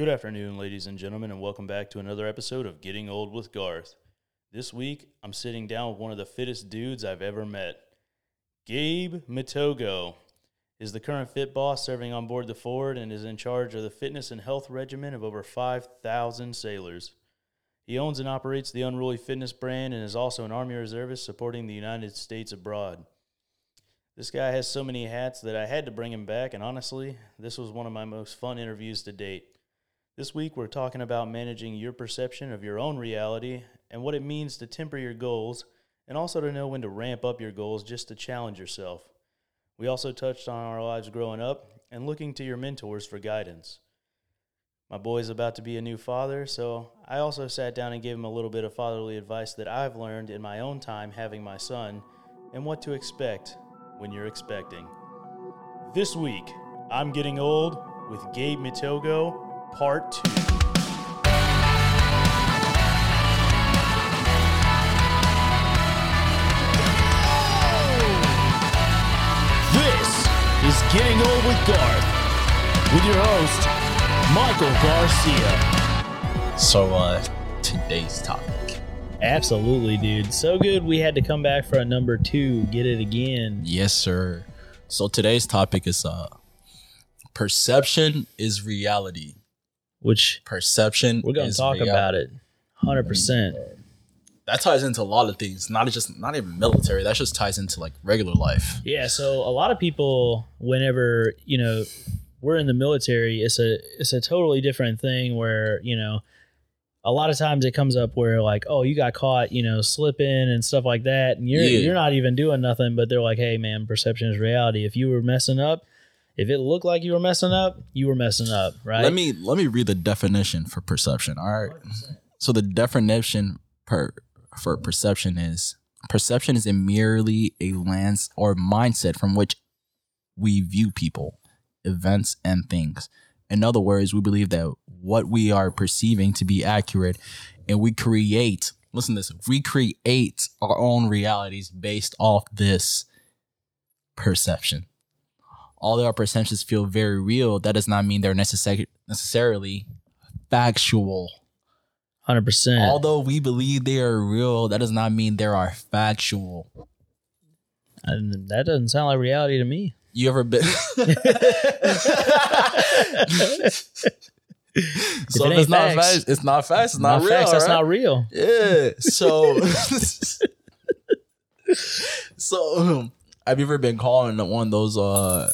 Good afternoon, ladies and gentlemen, and welcome back to another episode of Getting Old with Garth. This week, I'm sitting down with one of the fittest dudes I've ever met. Gabe Matogo is the current fit boss serving on board the Ford and is in charge of the fitness and health regimen of over 5,000 sailors. He owns and operates the Unruly Fitness brand and is also an Army reservist supporting the United States abroad. This guy has so many hats that I had to bring him back, and honestly, this was one of my most fun interviews to date. This week, we're talking about managing your perception of your own reality and what it means to temper your goals, and also to know when to ramp up your goals just to challenge yourself. We also touched on our lives growing up and looking to your mentors for guidance. My boy's about to be a new father, so I also sat down and gave him a little bit of fatherly advice that I've learned in my own time having my son and what to expect when you're expecting. This week, I'm Getting Old with Gabe Mitogo, Part 2. This is Getting Old with Garth with your host, Michael Garcia. So, uh, today's topic. Absolutely, dude. So good we had to come back for a number two, get it again. Yes, sir. So today's topic is uh perception is reality. Which Perception we're gonna talk reality. about it. Hundred percent. That ties into a lot of things, not just not even military. That just ties into like regular life. Yeah, so a lot of people whenever, you know, we're in the military, it's a it's a totally different thing where, you know, a lot of times it comes up where like, oh, you got caught, you know, slipping and stuff like that, and you're Yeah. you're not even doing nothing, but they're like, hey man, perception is reality. If you were messing up, if it looked like you were messing up, you were messing up, right? Let me let me read the definition for perception. All right. So the definition per for perception is perception is a merely a lens or mindset from which we view people, events, and things. In other words, we believe that what we are perceiving to be accurate, and we create. Listen to this. We create our own realities based off this perception. Although our perceptions feel very real, that does not mean they're necessarily necessarily factual. Hundred percent. Although we believe they are real, that does not mean they are factual. And that doesn't sound like reality to me. You ever been? so it it's not facts- it's not facts. It's not, Not real. facts, that's right? not real. Yeah. So, so have you ever been in one of those uh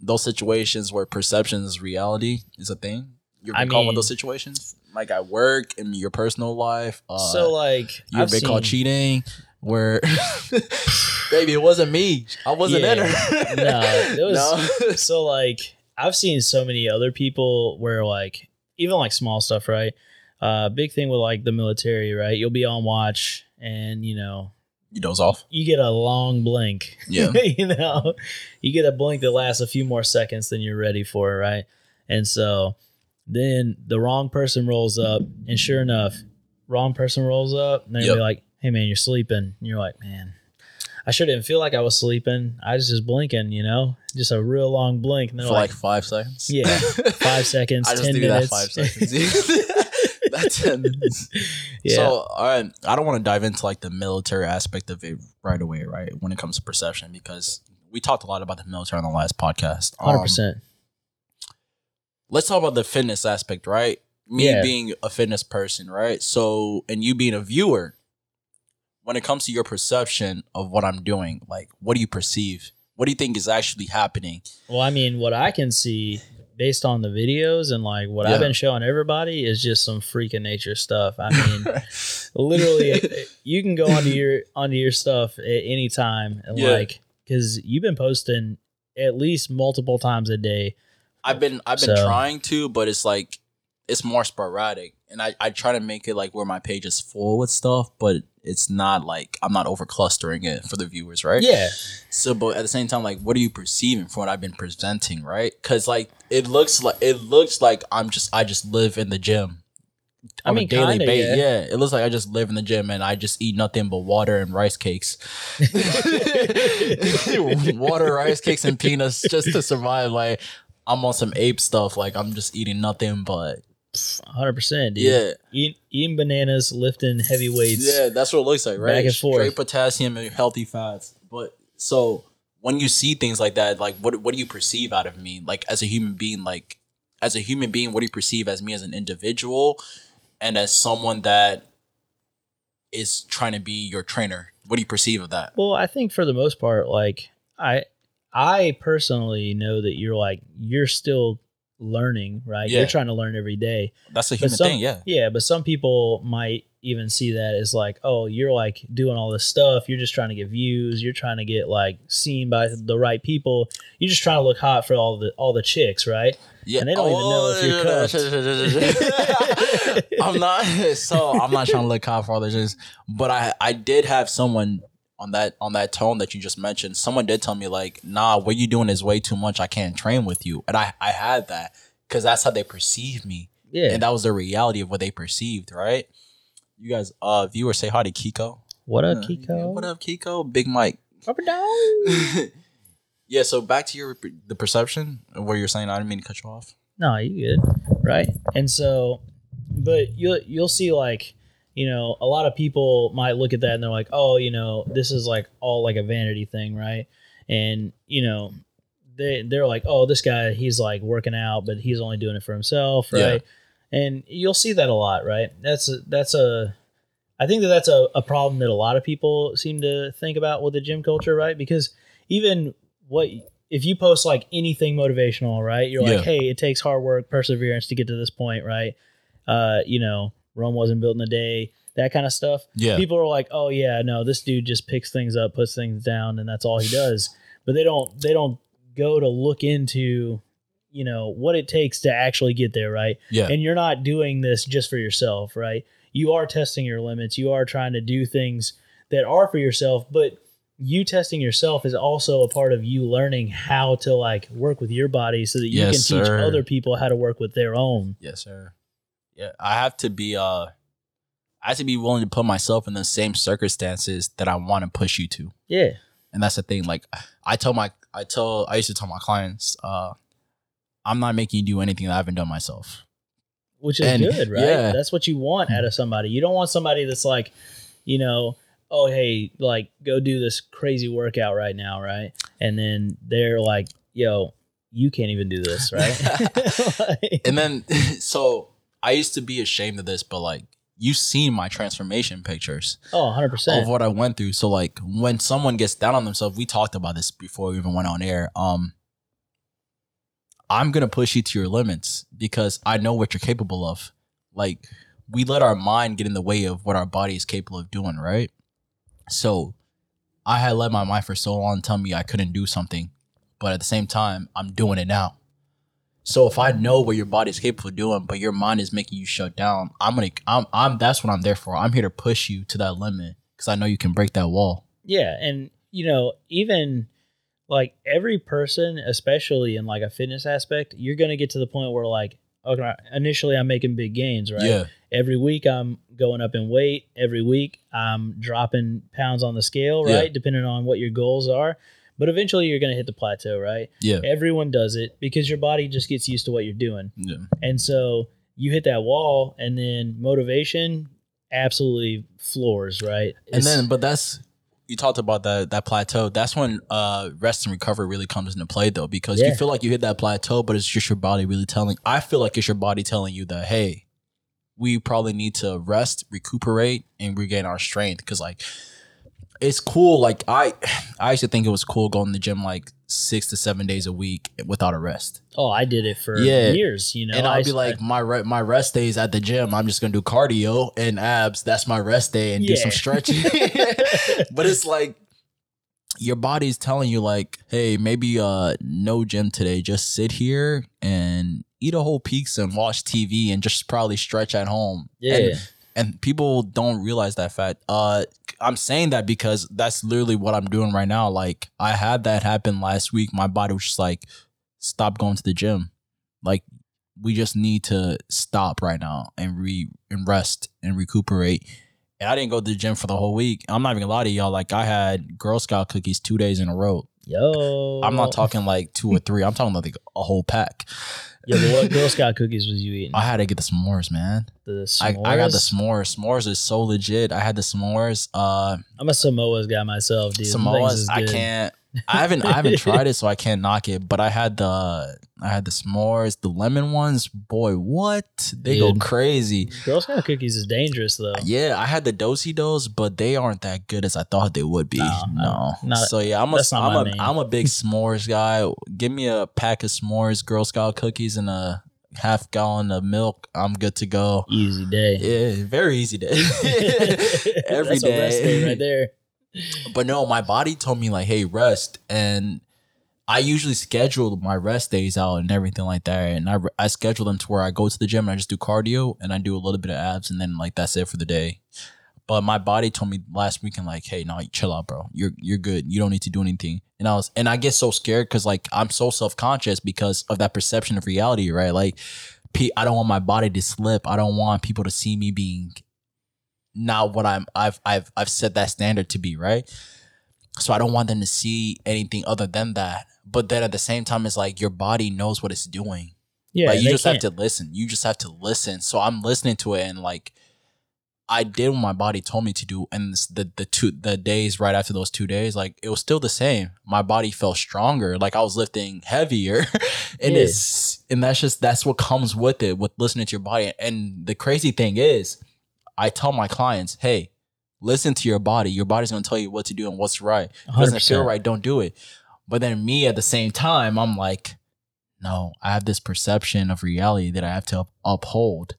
those situations where perception is reality is a thing? You ever I been caught in one of those situations, like at work in your personal life? Uh, so like you ever I've been caught cheating? Where, baby, it wasn't me. I wasn't in Yeah. her. No, it was- No. so like I've seen so many other people where like even like small stuff, right? Uh big thing with like the military, right? You'll be on watch and you know, You doze off. you get a long blink. Yeah. you know, you get a blink that lasts a few more seconds than you're ready for, right? And so then the wrong person rolls up, and sure enough, wrong person rolls up, and they're Yep. like, "Hey man, you're sleeping." And you're like, "Man, I sure didn't feel like I was sleeping. I just was just blinking, you know, just a real long blink." And For like, like five seconds. "Yeah, five seconds, I just ten give minutes." that five seconds. That's 10 yeah, So, all right, I don't want to dive into like the military aspect of it right away, right? When it comes to perception, because we talked a lot about the military on the last podcast. hundred Um, percent. Let's talk about the fitness aspect, right? Me Yeah. being a fitness person, right? So, and you being a viewer, when it comes to your perception of what I'm doing, like, what do you perceive? What do you think is actually happening? Well, I mean, what I can see based on the videos and like what Yeah. I've been showing everybody is just some freaking nature stuff. I mean, literally, you can go onto your onto your stuff at any time and Yeah. like because you've been posting at least multiple times a day. I've been I've been So- trying to, but it's like it's more sporadic, and I I try to make it like where my page is full with stuff, but it's not like I'm not over clustering it for the viewers, right? Yeah, So, but at the same time, like, what are you perceiving from what I've been presenting, right? Because like it looks like it looks like I'm just I just live in the gym. I on a mean, daily kinda, yeah. Yeah, it looks like I just live in the gym and I just eat nothing but water and rice cakes. water, rice cakes, and peanuts just to survive. Like I'm on some ape stuff. Like I'm just eating nothing but hundred percent, dude. Yeah. Eat, eating bananas, lifting heavy weights. Yeah, that's what it looks like, right? Back and forth. Straight potassium and healthy fats. But so when you see things like that, like what what do you perceive out of me? Like as a human being, like as a human being, what do you perceive as me as an individual and as someone that is trying to be your trainer? What do you perceive of that? Well, I think for the most part, like I, I personally know that you're like you're still learning, right? Yeah. You're trying to learn every day. That's a human some- thing, yeah. Yeah, but some people might even see that as like, oh, you're like doing all this stuff. You're just trying to get views. You're trying to get like seen by the right people. You're just trying to look hot for all the all the chicks, right? Yeah, And they don't even know if you're oh, you're I'm not so I'm not trying to look hot for all this, just- but I I did have someone on that on that tone that you just mentioned. Someone did tell me like, nah, what you doing is way too much. I can't train with you, and I I had that because that's how they perceive me, Yeah. and that was the reality of what they perceived, right? You guys, uh, viewers, say hi to Kiko. what up, Uh, Kiko? yeah, what up, Kiko? Big Mike. Up and down. yeah. So back to your the perception of where you're saying. I didn't mean to cut you off. no, you good, right? And so, but you'll you'll see like you know a lot of people might look at that and they're like, oh, you know, this is like all like a vanity thing, right? And you know, they they're like, oh, this guy he's like working out, but he's only doing it for himself, Yeah. right? And you'll see that a lot, right? That's a, that's a I think that that's a, a problem that a lot of people seem to think about with the gym culture, right? Because even what if you post like anything motivational, right? You're like, Yeah. hey, it takes hard work, perseverance to get to this point, right? Uh, you know, Rome wasn't built in a day, that kind of stuff. Yeah. People are like, oh yeah, no, this dude just picks things up, puts things down, and that's all he does. But they don't they don't go to look into, you know, what it takes to actually get there, right? Yeah. and you're not doing this just for yourself, right? You are testing your limits. You are trying to do things that are for yourself, but you testing yourself is also a part of you learning how to like work with your body so that you Yes, can teach sir. other people how to work with their own. Yes, sir. Yeah, I have to be uh I have to be willing to put myself in the same circumstances that I want to push you to. Yeah. And that's the thing. Like I tell my I tell I used to tell my clients, uh, I'm not making you do anything that I haven't done myself. Which is And- good, right? yeah. That's what you want out of somebody. You don't want somebody that's like, you know, oh hey, like go do this crazy workout right now, right? And then they're like, yo, you can't even do this, right? Like- And then so I used to be ashamed of this, but like you've seen my transformation pictures. oh, 100%. of what I went through. So like when someone gets down on themselves, we talked about this before we even went on air. Um I'm gonna push you to your limits because I know what you're capable of. Like we let our mind get in the way of what our body is capable of doing, right? So I had let my mind for so long tell me I couldn't do something, but at the same time, I'm doing it now. So if I know what your body's capable of doing, but your mind is making you shut down, I'm gonna, I'm, I'm. That's what I'm there for. I'm here to push you to that limit because I know you can break that wall. Yeah, and you know, even like every person, especially in like a fitness aspect, you're gonna get to the point where like, okay, initially I'm making big gains, right? Yeah, Every week I'm going up in weight. Every week I'm dropping pounds on the scale, Yeah. right? Depending on what your goals are. But eventually you're gonna hit the plateau, right? yeah, Everyone does it because your body just gets used to what you're doing. yeah. And so you hit that wall and then motivation absolutely floors, right? And then, but that's you talked about that that plateau. That's when uh rest and recovery really comes into play, though, because Yeah. you feel like you hit that plateau, but it's just your body really telling. I feel like it's your body telling you that, hey, we probably need to rest, recuperate, and regain our strength. Because like, it's cool. Like I, I used to think it was cool going to the gym like six to seven days a week without a rest. Oh, I did it for Yeah. years, you know. and I'd be like, my re- my rest days at the gym, I'm just gonna do cardio and abs. That's my rest day, and do some stretching. but it's like your body's telling you, like, hey, maybe uh no gym today. Just sit here and eat a whole pizza and watch TV and just probably stretch at home. yeah, And, and people don't realize that fact. Uh, I'm saying that because that's literally what I'm doing right now. Like I had that happen last week. My body was just like, stop going to the gym. Like we just need to stop right now and re and rest and recuperate. And I didn't go to the gym for the whole week. I'm not even gonna lie to y'all. Like I had Girl Scout cookies two days in a row. yo, I'm not talking like two or three. I'm talking like a whole pack. Yeah, but what Girl Scout cookies was you eating? I had to get the s'mores, man. the I, s'mores. I got the s'mores. S'mores is so legit. I had the s'mores. Uh, I'm a Samoas guy myself, dude. Samoas. I can't. I haven't. I haven't tried it, so I can't knock it. But I had the. I had the s'mores, the lemon ones. Boy, what they go crazy. Girl Scout cookies is dangerous though. Yeah, I had the Do-si-dos, but they aren't that good as I thought they would be. No, No, no, so yeah, I'm a I'm a am a big s'mores guy. Give me a pack of s'mores, Girl Scout cookies, and a half gallon of milk. I'm good to go. Easy day. Yeah, very easy day. Every That's a rest day day. right there. But no, my body told me like, hey, rest. And I usually schedule my rest days out and everything like that. And I, I schedule them to where I go to the gym and I just do cardio and I do a little bit of abs and then like that's it for the day. But my body told me last weekend, like, hey, no, chill out, bro. You're you're good. You don't need to do anything. And I was and I get so scared because like I'm so self-conscious because of that perception of reality, right? Like I don't want my body to slip. I don't want people to see me being not what I'm I've I've I've set that standard to be, right? So I don't want them to see anything other than that. But then at the same time, it's like your body knows what it's doing. Yeah, like you just have can't- to listen. You just have to listen. So I'm listening to it and like I did what my body told me to do. And the the two the days right after those two days, like it was still the same. My body felt stronger. Like I was lifting heavier. and Yeah. it's and that's just that's what comes with it, with listening to your body. And the crazy thing is, I tell my clients, hey, listen to your body. Your body's gonna tell you what to do and what's right. If it doesn't feel right, don't do it. But then me at the same time, I'm like, no, I have this perception of reality that I have to uphold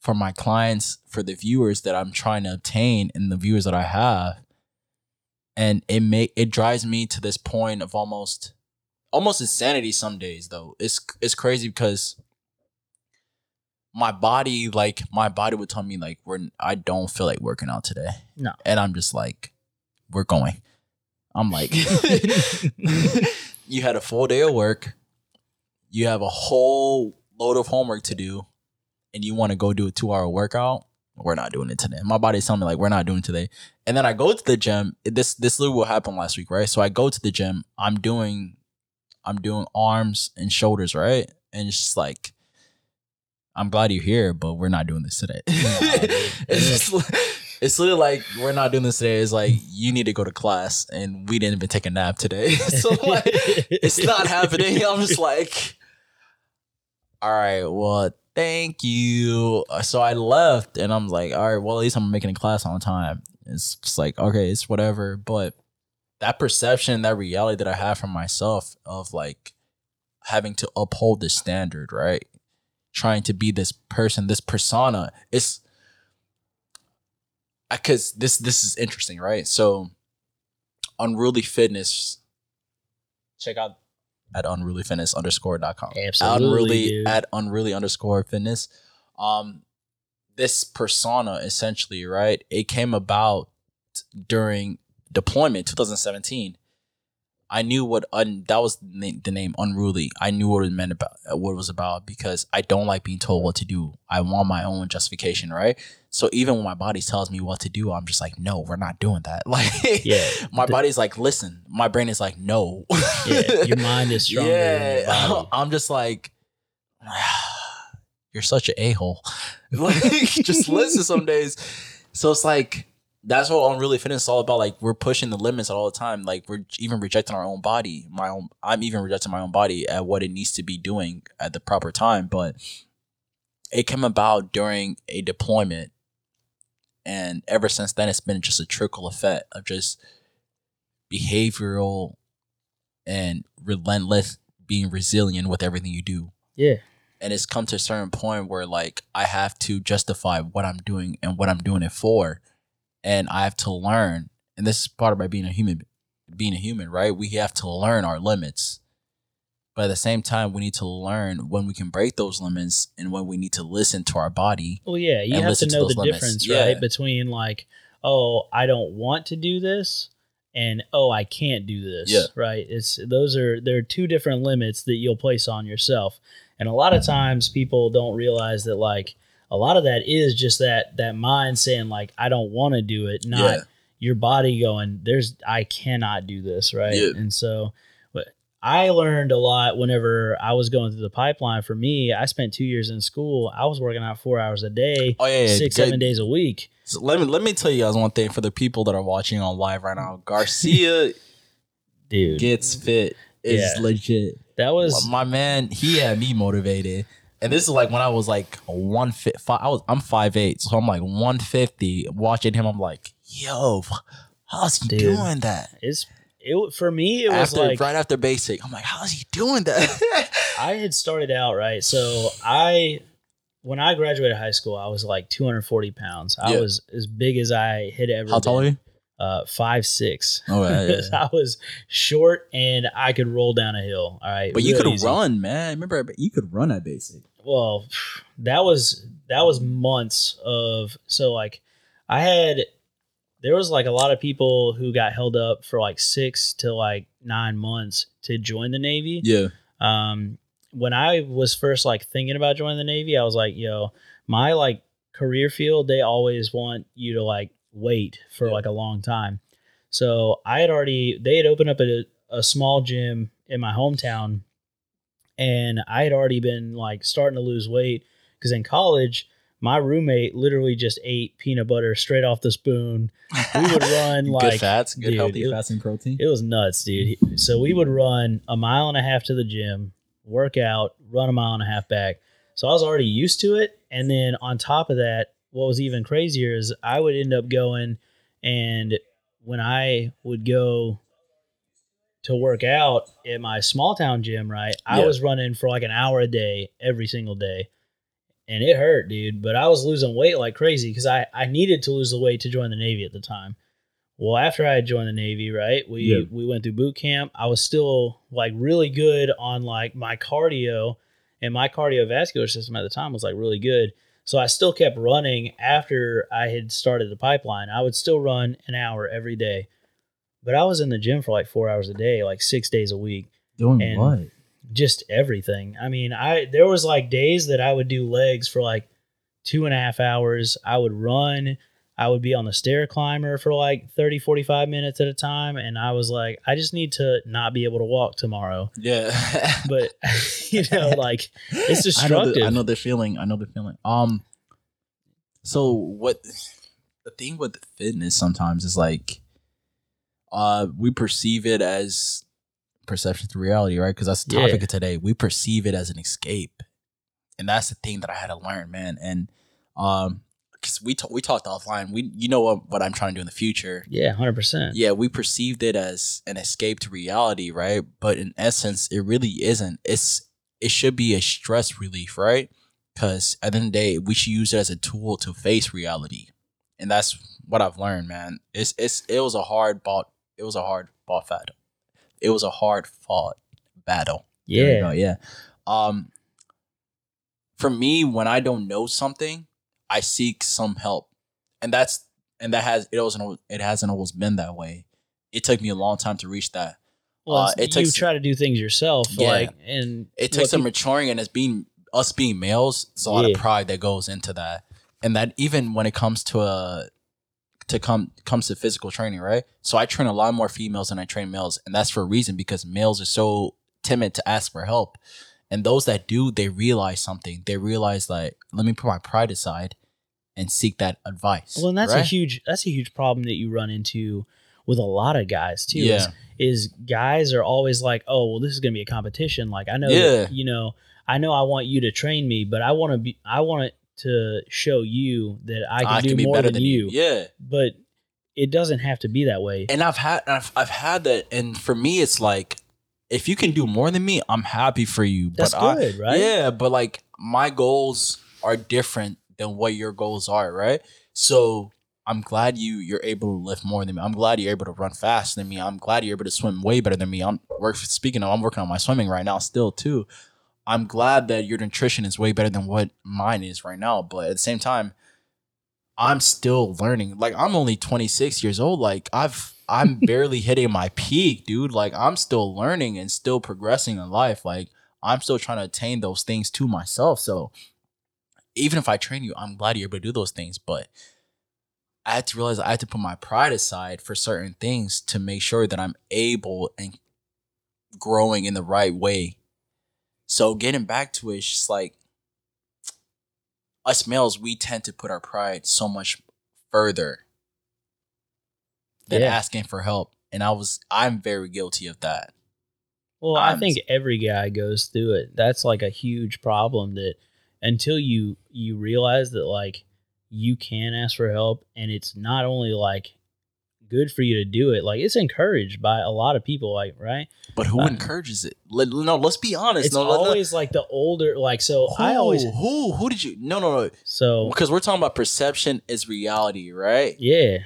for my clients, for the viewers that I'm trying to obtain and the viewers that I have. And it may it drives me to this point of almost almost insanity some days though. It's it's crazy because my body, like my body would tell me like we're I don't feel like working out today. No. And I'm just like, we're going. I'm like you had a full day of work, you have a whole load of homework to do, and you want to go do a two hour workout. We're not doing it today. My body's telling me like we're not doing it today. And then I go to the gym. This this literally what happened last week, right? So I go to the gym. I'm doing I'm doing arms and shoulders, right? And it's just like I'm glad you're here, but we're not doing this today. it's just it's literally like we're not doing this today. It's like you need to go to class, and we didn't even take a nap today. so like it's not happening. I'm just like, all right, well, thank you. Uh, So I left, and I'm like, all right, well, at least I'm making a class on time. It's just like, okay, it's whatever. But that perception, that reality that I have from myself of like having to uphold this standard, right? Trying to be this person, this persona, it's because this this is interesting, right? So, unruly fitness. Check out at unrulyfitness underscore dot com. Absolutely, Unruly dude. at unruly underscore fitness. Um, this persona essentially, right? It came about during deployment 2017. I knew what un, that was the name, the name unruly. I knew what it meant about what it was about because I don't like being told what to do. I want my own justification, right? So even when my body tells me what to do, I'm just like, no, we're not doing that. Like, Yeah. my The- body's like, listen. My brain is like, no. yeah, your mind is stronger body. I'm just like, you're such an a hole. Like, just listen some days. So it's like that's what unruly fitness is all about. Like we're pushing the limits all the time. Like we're even rejecting our own body. My own, I'm even rejecting my own body at what it needs to be doing at the proper time. But it came about during a deployment, and ever since then, it's been just a trickle effect of just behavioral and relentless being resilient with everything you do Yeah. and it's come to a certain point where like I have to justify what I'm doing and what I'm doing it for, and I have to learn. And this is part of by being a human, being a human, right? We have to learn our limits, but at the same time, we need to learn when we can break those limits and when we need to listen to our body. Well, yeah, you have to listen to know the limits. difference, Yeah. right? Between like, oh, I don't want to do this and oh, I can't do this. Yeah. Right. It's those are there are two different limits that you'll place on yourself. And a lot of mm-hmm. times people don't realize that like a lot of that is just that that mind saying like I don't want to do it, not Yeah. your body going, There's I cannot do this, right? Yeah. And so but I learned a lot whenever I was going through the pipeline. For me, I spent two years in school. I was working out four hours a day, Oh yeah, yeah. six, Good- seven days a week. So let me let me tell you guys one thing for the people that are watching on live right now. Garcia Dude, gets fit is Yeah. legit. that was my man, he had me motivated. And this is like when I was like one fit five I was I'm five eight, so I'm like one fifty. Watching him, I'm like, yo, how's he Dude. doing that? it's it for me. It was after like right after basic, I'm like, how's he doing that? I had started out right. So I, when I graduated high school, I was like 240 pounds. I Yeah. was as big as I had ever. How tall are you? Uh, five six. Oh yeah, yeah, yeah. I was short and I could roll down a hill. All right, But you could easy. run, man. Remember, you could run at basic. Well, that was that was months of so like I had there was like a lot of people who got held up for like six to like nine months to join the Navy. Yeah, um when i was first like thinking about joining the navy i was like yo my like career field they always want you to like wait for Yeah. like a long time so i had already they had opened up a, a small gym in my hometown and i had already been like starting to lose weight because in college my roommate literally just ate peanut butter straight off the spoon we would run good like fats, good dude, healthy it- fats and protein. it was nuts, dude. So we would run a mile and a half to the gym, work out, run a mile and a half back. So I was already used to it. And then on top of that, what was even crazier is I would end up going and when I would go to work out at my small town gym, right? I Yeah. was running for like an hour a day every single day. And it hurt, dude. But I was losing weight like crazy because I, I needed to lose the weight to join the Navy at the time. Well, after I had joined the Navy, right, we Yeah. we went through boot camp. I was still like really good on like my cardio, and my cardiovascular system at the time was like really good. So I still kept running after I had started the pipeline. I would still run an hour every day, but I was in the gym for like four hours a day, like six days a week Doing and- what? just everything. I mean, I there was like days that I would do legs for like two and a half hours. I would run. I would be on the stair climber for like 30, 45 minutes at a time. And I was like, I just need to not be able to walk tomorrow. Yeah, But, you know, like it's I know, the, destructive. I know the feeling. I know the feeling. Um, so what? The thing with fitness sometimes is like, uh, we perceive it as perception to reality, right? Because that's the Yeah. topic of today. We perceive it as an escape, and that's the thing that I had to learn, man. And um, because we ta- we talked offline, we you know what what I'm trying to do in the future. yeah, 100%. Yeah, we perceived it as an escape to reality, right? But in essence, it really isn't. It's it should be a stress relief, right? Because at the end of the day, we should use it as a tool to face reality, and that's what I've learned, man. It's it's it was a hard bought. It was a hard fought battle. It was a hard fought battle. Yeah. yeah. Um, for me, when I don't know something, I seek some help, and that's and that has it wasn't it hasn't always been that way. It took me a long time to reach that. Well, Uh, it you takes- try to do things yourself. Yeah. Like, and It takes some maturing, and as being us being males, it's a lot Yeah. of pride that goes into that, and that even when it comes to a to come comes to physical training, right? So I train a lot more females than I train males, and that's for a reason because males are so timid to ask for help. And those that do, they realize something. They realize like, let me put my pride aside and seek that advice. Well, and that's a huge that's a huge problem that you run into with a lot of guys too. Yeah. Is, is guys are always like, oh, well, this is gonna be a competition. Like I know, Yeah. that, you know, I know I want you to train me, but I want to be, I want it to show you that I can do more than, you. Yeah. But it doesn't have to be that way. and I've had I've, I've had that, and for me, it's like if you can do more than me, I'm happy for you. That's but I- good, right? Yeah, but like my goals are different than what your goals are, right? So I'm glad you you're able to lift more than me. I'm glad you're able to run faster than me. I'm glad you're able to swim way better than me. I'm work speaking of, I'm working on my swimming right now still too. I'm glad that your nutrition is way better than what mine is right now. But at the same time, I'm still learning. Like I'm only 26 years old. Like I've I'm barely hitting my peak, dude. Like I'm still learning and still progressing in life. Like I'm still trying to attain those things to myself. So even if I train you, I'm glad you're able to do those things. But I had to realize I had to put my pride aside for certain things to make sure that I'm able and growing in the right way. So getting back to it, it's just like us males, we tend to put our pride so much further than Yeah. asking for help. And I was I'm very guilty of that. Well, i I'm- think every guy goes through it. That's like a huge problem that until you you realize that like you can ask for help and it's not only like good for you to do it, like it's encouraged by a lot of people like, right? But who Uh, encourages it? Let, no, let's be honest. It's no, always like the older like so who, I always who who did you no no no so because we're talking about perception is reality, right? yeah.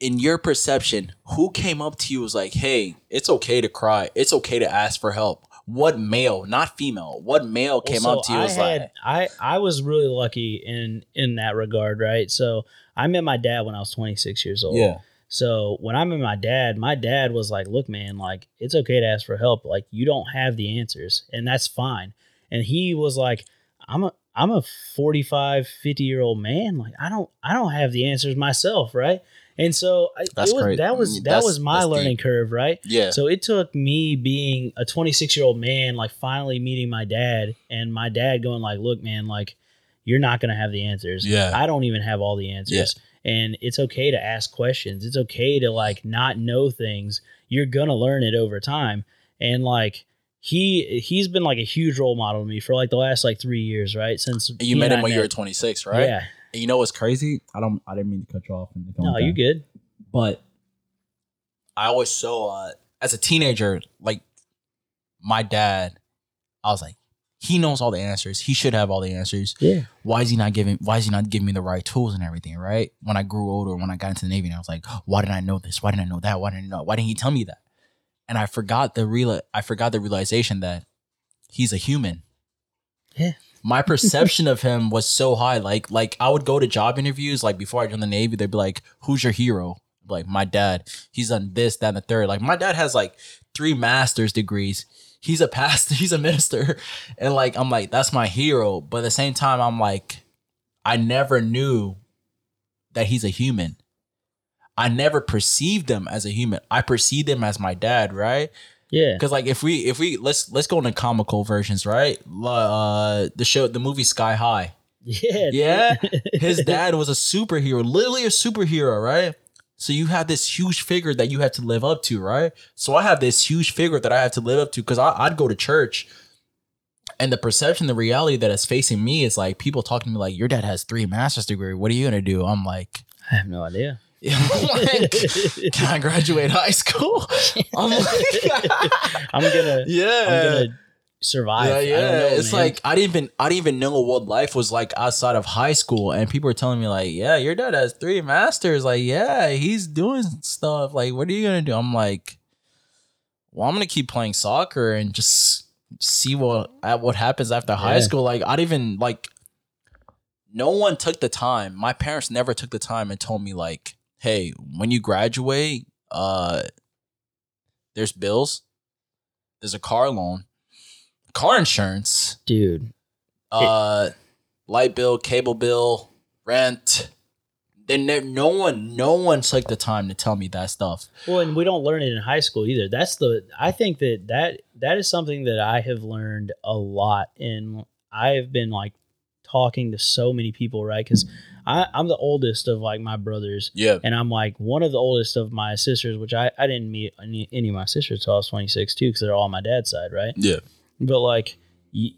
in your perception, who came up to you was like, "Hey, it's okay to cry. It's okay to ask for help." What male, not female, what male came Well, up to you and was had, like, I I was really lucky in in that regard, right? So I met my dad when I was 26 years old. "Yeah, So when I met my dad, my dad was like, "Look, man, like it's okay to ask for help. Like you don't have the answers, and that's fine." And he was like, "I'm a I'm a 45, 50 year old man. Like I don't I don't have the answers myself, right?" And so I, was, that was Mm, that that's- was my learning deep. curve, right? yeah." So it took me being a 26 year old man, like finally meeting my dad, and my dad going like, "Look, man, like you're not gonna have the answers. Yeah. I don't even have all the answers, and it's okay to ask questions. It's okay to like not know things. You're gonna learn it over time, and like." He he's been like a huge role model to me for like the last like three years, right? Since And you met him when you were 26, right? Yeah, And you know what's crazy? I don't. I didn't mean to cut you off. And no, you good? But I always so uh, as a teenager, like my dad, I was like, he knows all the answers. He should have all the answers. Yeah, why is he not giving why is he not giving me the right tools and everything right? When i grew older when i got into the navy and i was like why didn't i know this? Why didn't i know that? Why didn't i know why didn't he tell me that? And i forgot the real i forgot the realization that he's a human. Yeah. my perception of him was so high. Like like i would go to job interviews like before i joined the navy they'd be like who's your hero? Like my dad. He's done this that and the third. Like my dad has like three master's degrees. He's a pastor he's a minister. And like i'm like that's my hero. But at the same time i'm like i never knew that he's a human. I never perceived him as a human. I perceived him as my dad right? Yeah, because like if we if we let's let's go into comical versions right? Uh the show the movie sky high. Yeah, Yeah. his dad was a superhero, literally a superhero, right? So you have this huge figure that you have to live up to, right? So I have this huge figure that I have to live up to because I'd go to church and the perception, the reality that is facing me is like people talking to me like, your dad has three master's degree. What are you going to do? I'm like, I have no idea. like, can I graduate high school? I'm like, I'm gonna yeah. I'm gonna survive. Yeah, I don't yeah. know, it's man. like I didn't even I didn't even know what life was like outside of high school, and people were telling me like, "Yeah, your dad has three masters. Like, yeah, he's doing stuff. Like, what are you gonna do?" I'm like, "Well, I'm gonna keep playing soccer and just see what at what happens after high school." Like, I didn't even like. No one took the time. My parents never took the time and told me like, "Hey, when you graduate, uh, there's bills, there's a car loan." Car insurance, dude. uh, light bill, cable bill, rent. Then there, no one, no one took the time to tell me that stuff. Well, and we don't learn it in high school either. That's the I think that that that is something that I have learned a lot, and I have been like talking to so many people, right? Because I'm the oldest of like my brothers, Yeah, and I'm like one of the oldest of my sisters, which I I didn't meet any, any of my sisters till I was 26 too, because they're all on my dad's side, right? yeah, but like y-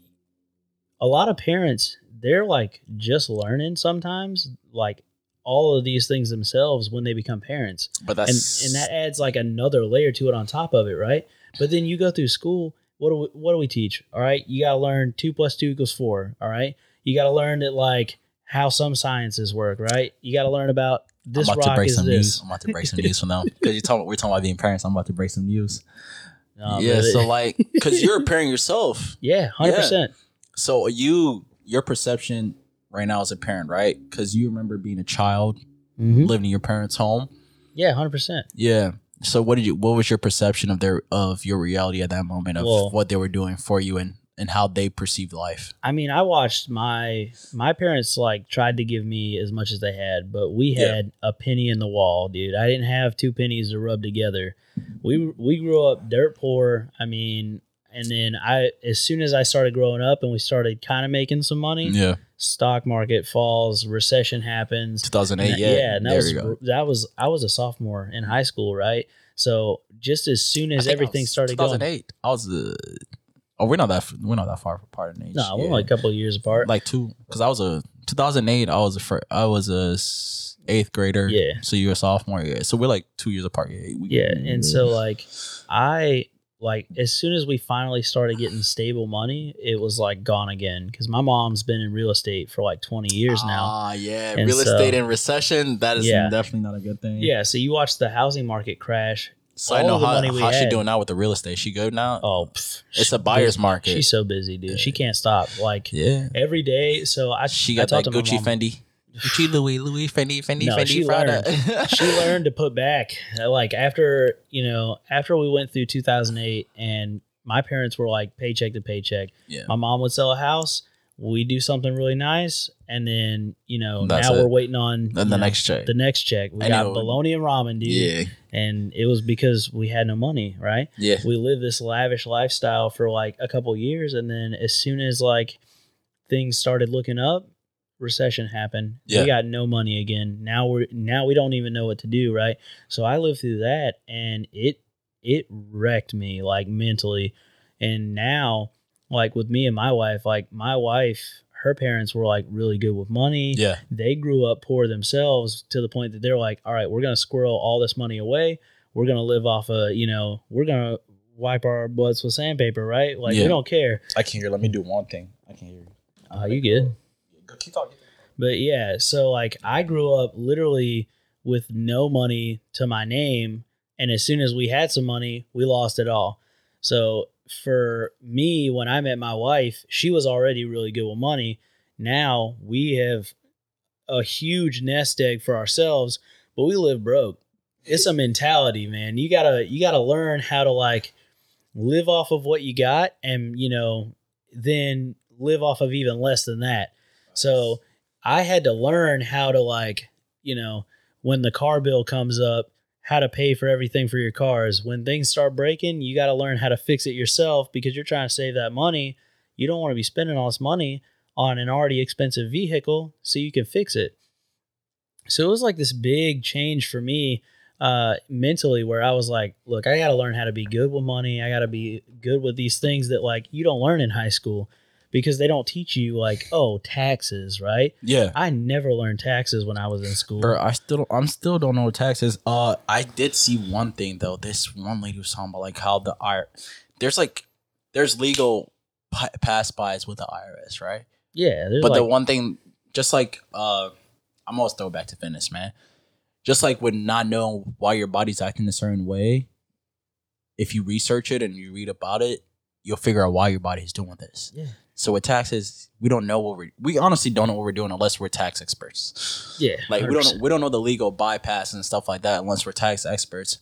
a lot of parents they're like just learning sometimes like all of these things themselves when they become parents but and that's and that adds like another layer to it on top of it right but then you go through school what do we, what do we teach all right you got to learn 2 plus 2 equals 4 all right you got to learn that like how some sciences work right you got to learn about this I'm about to rock break is some this news. I'm about to break some news for them because you talking. We're talking about being parents. I'm about to break some news. No, yeah, it- so like, because you're a parent yourself, yeah 100% so you your perception right now as a parent, right? Because you remember being a child Mhm. living in your parents' home. yeah 100% Yeah. So what did you what was your perception of their of your reality at that moment of Well- what they were doing for you and and how they perceived life. I mean, I watched my my parents like tried to give me as much as they had, but we Yeah. had a penny in the wall, dude. I didn't have two pennies to rub together. We we grew up dirt poor. I mean, and then I as soon as I started growing up and we started kind of making some money, Yeah, stock market falls, recession happens. 2008. And Yeah, yeah, and that there was that was I was a sophomore in high school, right? So just as soon as everything was started going, 2008. I was uh, oh, we're not that we're not that far apart in age. no, we're only a couple of years apart. like two because I was a 2008. I was a I was a eighth grader. Yeah. So you're a sophomore. Yeah. So we're like two years apart. Yeah. We- Yeah, and so like I like as soon as we finally started getting stable money, it was like gone again because my mom's been in real estate for like twenty years now. Ah, yeah. And Real so- estate in recession. That is Yeah. definitely not a good thing. Yeah, so you watch the housing market crash. So I know how, how she doing now with the real estate. She good now. Oh, pff, it's a buyer's market. She's so busy, dude. She can't stop. Like yeah. every day. So I She I got that talked to Gucci mom. Fendi. Gucci Louis Louis Fendi Fendi No, Fendi she Prada. she learned to put back like after you know after we went through 2008 and my parents were like paycheck to paycheck Yeah. my mom would sell a house we do something really nice and then you know That's now it. we're waiting on the know, next check. the next check we got bologna and ramen dude Yeah. and it was because we had no money right Yeah. we lived this lavish lifestyle for like a couple years and then as soon as like things started looking up recession happened Yeah. we got no money again now we're now we don't even know what to do right so i lived through that and it it wrecked me like mentally and now like with me and my wife like my wife her parents were like really good with money Yeah. they grew up poor themselves to the point that they're like, all right, we're gonna squirrel all this money away. We're gonna live off of, you know, we're gonna wipe our butts with sandpaper, right? Like Yeah. we don't care. I can hear. Let me do one thing. I can hear. You. Uh, you good? Keep talking. But yeah, so like I grew up literally with no money to my name, and as soon as we had some money, we lost it all. So for me, when I met my wife, she was already really good with money. Now we have a huge nest egg for ourselves, but we live broke. It's a mentality, man. You gotta you gotta learn how to like live off of what you got, and you know, then live off of even less than that. So I had to learn how to like, you know, when the car bill comes up, how to pay for everything for your cars. When things start breaking, you got to learn how to fix it yourself because you're trying to save that money. You don't want to be spending all this money on an already expensive vehicle so you can fix it. So it was like this big change for me uh mentally where I was like, look, I got to learn how to be good with money. I got to be good with these things that like you don't learn in high school because they don't teach you like, oh, taxes, right? Yeah. I never learned taxes when I was in school. Bro, I still I'm still don't know what taxes. Uh I did see one thing though. This one lady was talking about like how the IR there's like there's legal pa- pass bys with the IRS, right? yeah, But like, the one thing just like uh I'm always throw back to fitness, man. Just like with not knowing why your body's acting a certain way, if you research it and you read about it, you'll figure out why your body is doing this. Yeah. So with taxes, we don't know what we we honestly don't know what we're doing unless we're tax experts. yeah, Like we 100%. don't we don't know the legal bypass and stuff like that unless we're tax experts.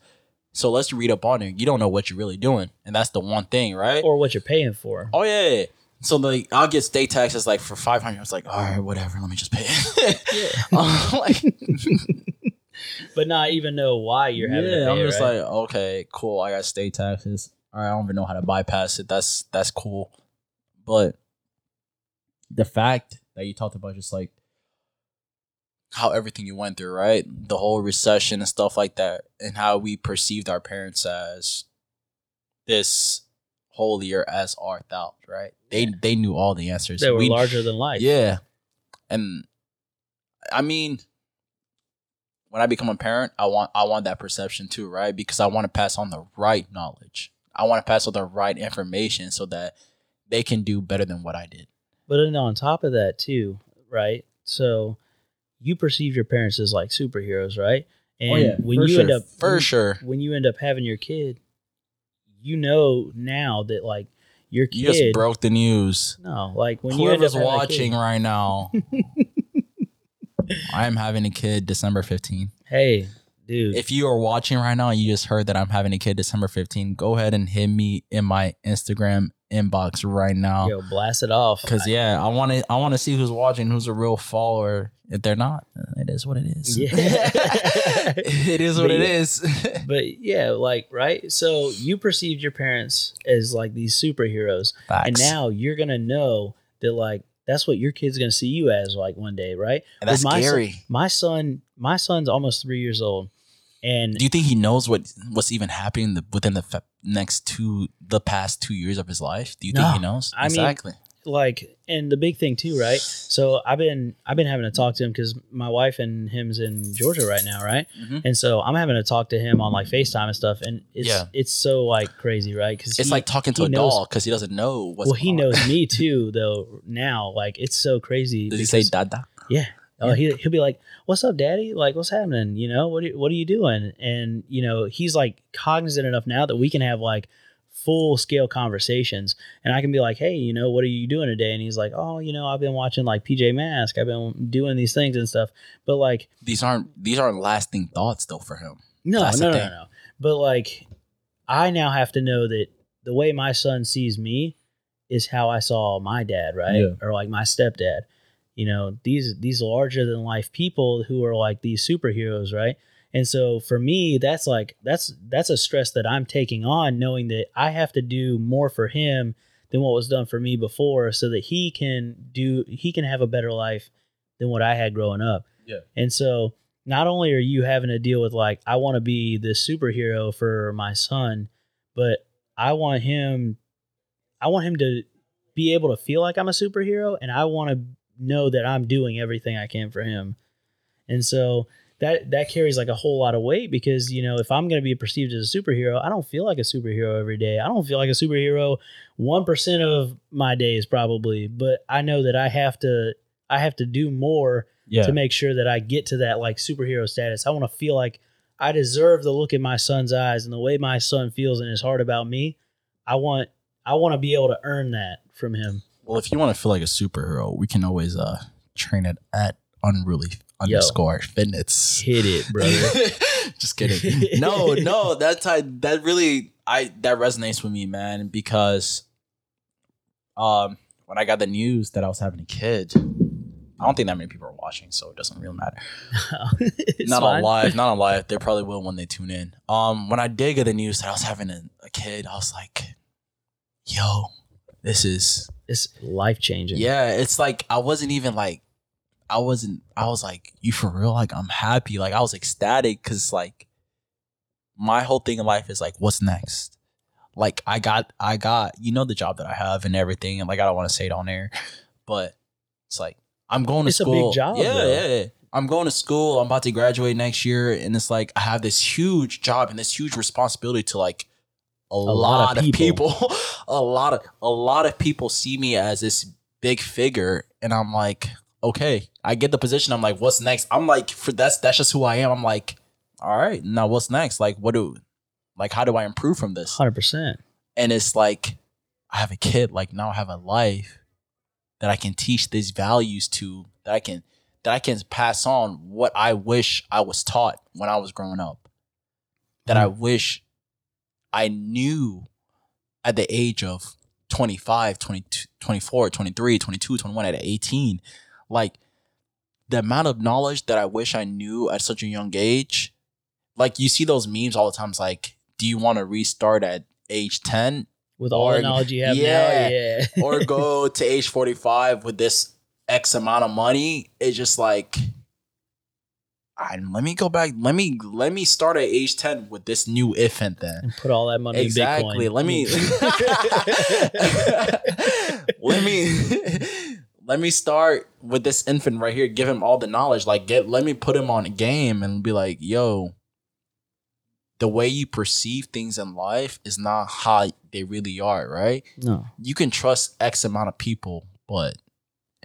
So let's read up on it. You don't know what you're really doing, and that's the one thing, right? or what you're paying for. oh yeah. yeah. So like I'll get state taxes like for five hundred. I was like, all right, whatever. Let me just pay it. Yeah. Um, like, but not even know why you're having yeah, to pay. I'm it, just right? like, okay, cool. I got state taxes. All right, I don't even know how to bypass it. That's that's cool. But the fact that you talked about just like how everything you went through, right? The whole recession and stuff like that, and how we perceived our parents as this holier as our thou, right? They they knew all the answers. they were We- larger than life. yeah. And I mean when I become a parent, I want I want that perception too, right? Because I want to pass on the right knowledge. I want to pass on the right information so that they can do better than what I did. But then on top of that too, right? So you perceive your parents as like superheroes, right? Oh, and when Oh, for you sure. end up for when- sure. when you end up having your kid, you know now that like your kid You just broke the news. no, like when you end up having a watching kid, right now, I am having a kid December 15th. hey, dude, If you are watching right now and you just heard that I'm having a kid December 15th, go ahead and hit me in my Instagram inbox right now. Yo, blast it off. Cause yeah, I want to I want to see who's watching, who's a real follower. If they're not, it is what it is. Yeah. it is what But it is. but yeah, like right. So you perceived your parents as like these superheroes, and now you're gonna know that like that's what your kid's gonna see you as like one day, right? And that's my son- scary. my son, my son's almost three years old, and Do you think he knows what what's even happening the, within the fe- next two the past two years of his life? Do you think he knows? I mean, exactly. like and the big thing too right so i've been i've been having to talk to him because my wife and him's in georgia right now right Mhm. and so i'm having to talk to him on like facetime and stuff and it's Yeah. it's so like crazy right because It's like talking to he a knows- doll because he doesn't know what's. well he knows me too though now like it's so crazy Does he say dada? yeah. Oh, he he'll be like, "What's up, Daddy? Like, what's happening? You know, what are, what are you doing?" And you know, he's like cognizant enough now that we can have like full scale conversations, and I can be like, "Hey, you know, what are you doing today?" And he's like, "Oh, you know, I've been watching like PJ Mask. I've been doing these things and stuff." But like, These aren't these aren't lasting thoughts though for him. no, That's no, no, no, no. But like, I now have to know that the way my son sees me is how I saw my dad, right? Yeah. Or like my stepdad. You know, these these larger than life people who are like these superheroes, right? And so for me, that's like that's that's a stress that I'm taking on, knowing that I have to do more for him than what was done for me before, so that he can do he can have a better life than what I had growing up. Yeah. And so not only are you having to deal with like I want to be this superhero for my son, but I want him I want him to be able to feel like I'm a superhero and I want to know that I'm doing everything I can for him. And so that that carries like a whole lot of weight because you know if I'm going to be perceived as a superhero, I don't feel like a superhero every day. I don't feel like a superhero 1% of my days probably, but I know that I have to I have to do more Yeah. to make sure that I get to that like superhero status. I want to feel like I deserve the look in my son's eyes and the way my son feels in his heart about me. I want I want to be able to earn that from him. Well, if you want to feel like a superhero, we can always uh train it at unruly Yo. underscore fitness. Hit it, brother. Just kidding. No, no, that's I that really I that resonates with me, man, because um when I got the news that I was having a kid, I don't think that many people are watching, so it doesn't really matter. Not fine. on live, not on live. They probably will when they tune in. Um, when I did get the news that I was having a, a kid, I was like, "Yo, this is It's life changing. yeah." It's like I wasn't even like, I wasn't. I was like, "You for real?" Like I'm happy. Like I was ecstatic because like my whole thing in life is like, what's next? Like I got, I got, you know, the job that I have and everything, and like I don't want to say it on air, but it's like I'm going to It's a big school. job, yeah, yeah, yeah. I'm going to school. I'm about to graduate next year, and it's like I have this huge job and this huge responsibility to like a, lot, of people. a lot of a lot of people see me as this big figure, and I'm like, okay, I get the position. I'm like, what's next? I'm like, for that's that's just who I am. I'm like, all right, now what's next? Like, what do, like, how do I improve from this? hundred percent. and it's like I have a kid, like now I have a life that I can teach these values to, that I can that I can pass on what I wish I was taught when I was growing up. That I mm. wish I knew at the age of 25, 22, 24, 23, 22, 21 at 18. Like the amount of knowledge that I wish I knew at such a young age. Like you see those memes all the time. It's like, do you want to restart at age 10 With all Or- the knowledge you have yeah. now, yeah. or go to age 45 with this X amount of money? It's just like, I, let me go back. Let me let me start at age 10 with this new infant then. and put all that money Exactly. Let me let me let me start with this infant right here. Give him all the knowledge. Like get let me put him on a game and be like, yo, the way you perceive things in life is not how they really are, right? no. You can trust X amount of people, but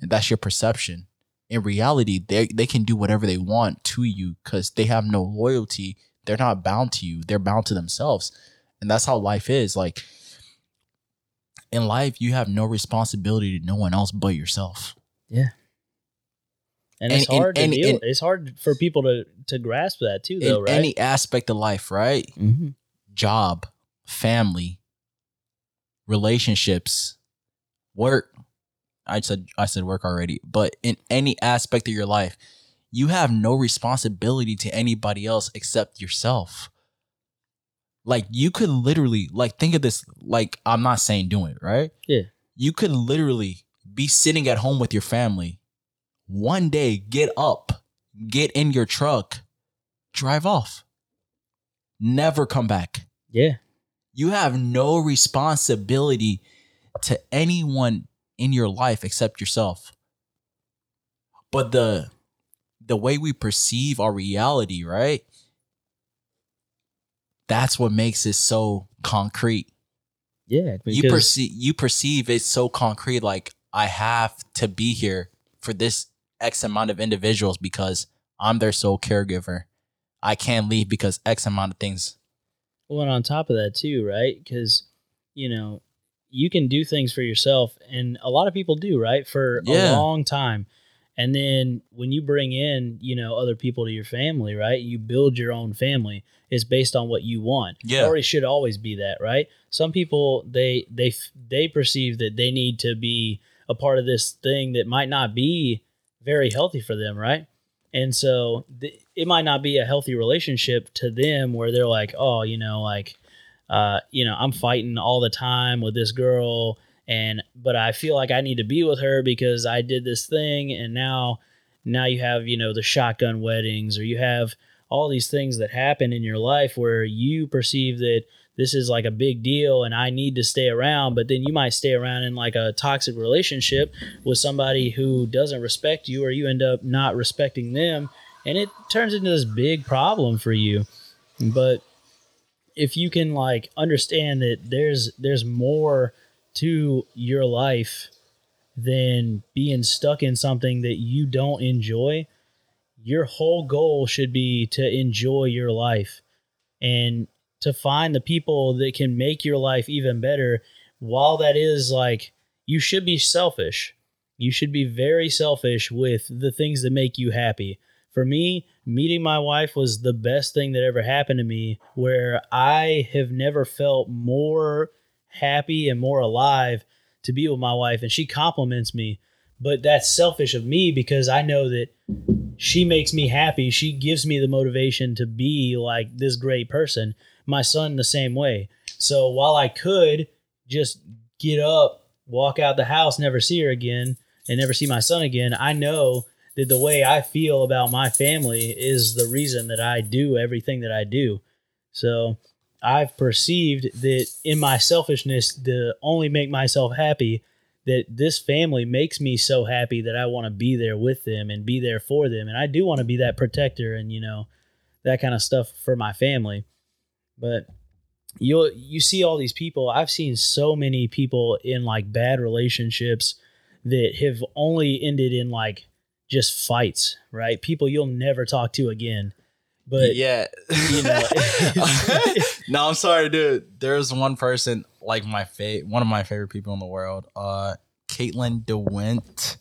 that's your perception. In reality, they they can do whatever they want to you because they have no loyalty. They're not bound to you. They're bound to themselves. And that's how life is. Like in life, you have no responsibility to no one else but yourself. Yeah. And, it's And- and- hard to and- deal. and- it's hard for people to to grasp that too, though, right? any aspect of life, right? mm-hmm. Job, family, relationships, work. I said I said work already, but in any aspect of your life, you have no responsibility to anybody else except yourself. Like you could literally like think of this like I'm not saying do it, right? Yeah. You could literally be sitting at home with your family. One day get up, get in your truck, drive off. Never come back. Yeah. You have no responsibility to anyone in your life except yourself. But the the way we perceive our reality, right? That's what makes it so concrete. Yeah. You perceive you perceive it so concrete like I have to be here for this X amount of individuals because I'm their sole caregiver. I can't leave because X amount of things. Well, and on top of that too, right? Because you know you can do things for yourself, and a lot of people do, right, for Yeah. a long time. And then when you bring in, you know, other people to your family, right? You build your own family. It's based on what you want. Yeah. or it should always be that, right? Some people they they they perceive that they need to be a part of this thing that might not be very healthy for them, right? And so th- it might not be a healthy relationship to them where they're like, oh, you know, like, uh, you know, I'm fighting all the time with this girl, and but I feel like I need to be with her because I did this thing, and now, now you have you know the shotgun weddings, or you have all these things that happen in your life where you perceive that this is like a big deal and I need to stay around, but then you might stay around in like a toxic relationship with somebody who doesn't respect you or you end up not respecting them and it turns into this big problem for you. But if you can like understand that there's there's more to your life than being stuck in something that you don't enjoy, your whole goal should be to enjoy your life and to find the people that can make your life even better. While that is like you should be selfish. You should be very selfish with the things that make you happy for me meeting my wife was the best thing that ever happened to me where i have never felt more happy and more alive to be with my wife and she compliments me but that's selfish of me because i know that she makes me happy. She gives me the motivation to be like this great person. My son, the same way. So while I could just get up, walk out the house, never see her again, and never see my son again, I know that the way I feel about my family is the reason that I do everything that I do. So I've perceived that in my selfishness to only make myself happy, that this family makes me so happy that I want to be there with them and be there for them. And I do want to be that protector and, you know, that kind of stuff for my family. But you you see all these people. I've seen so many people in like bad relationships that have only ended in like just fights, right? People you'll never talk to again. But yeah, you know, no, I'm sorry, dude. There's one person like my fa- one of my favorite people in the world, uh, Caitlin DeWint.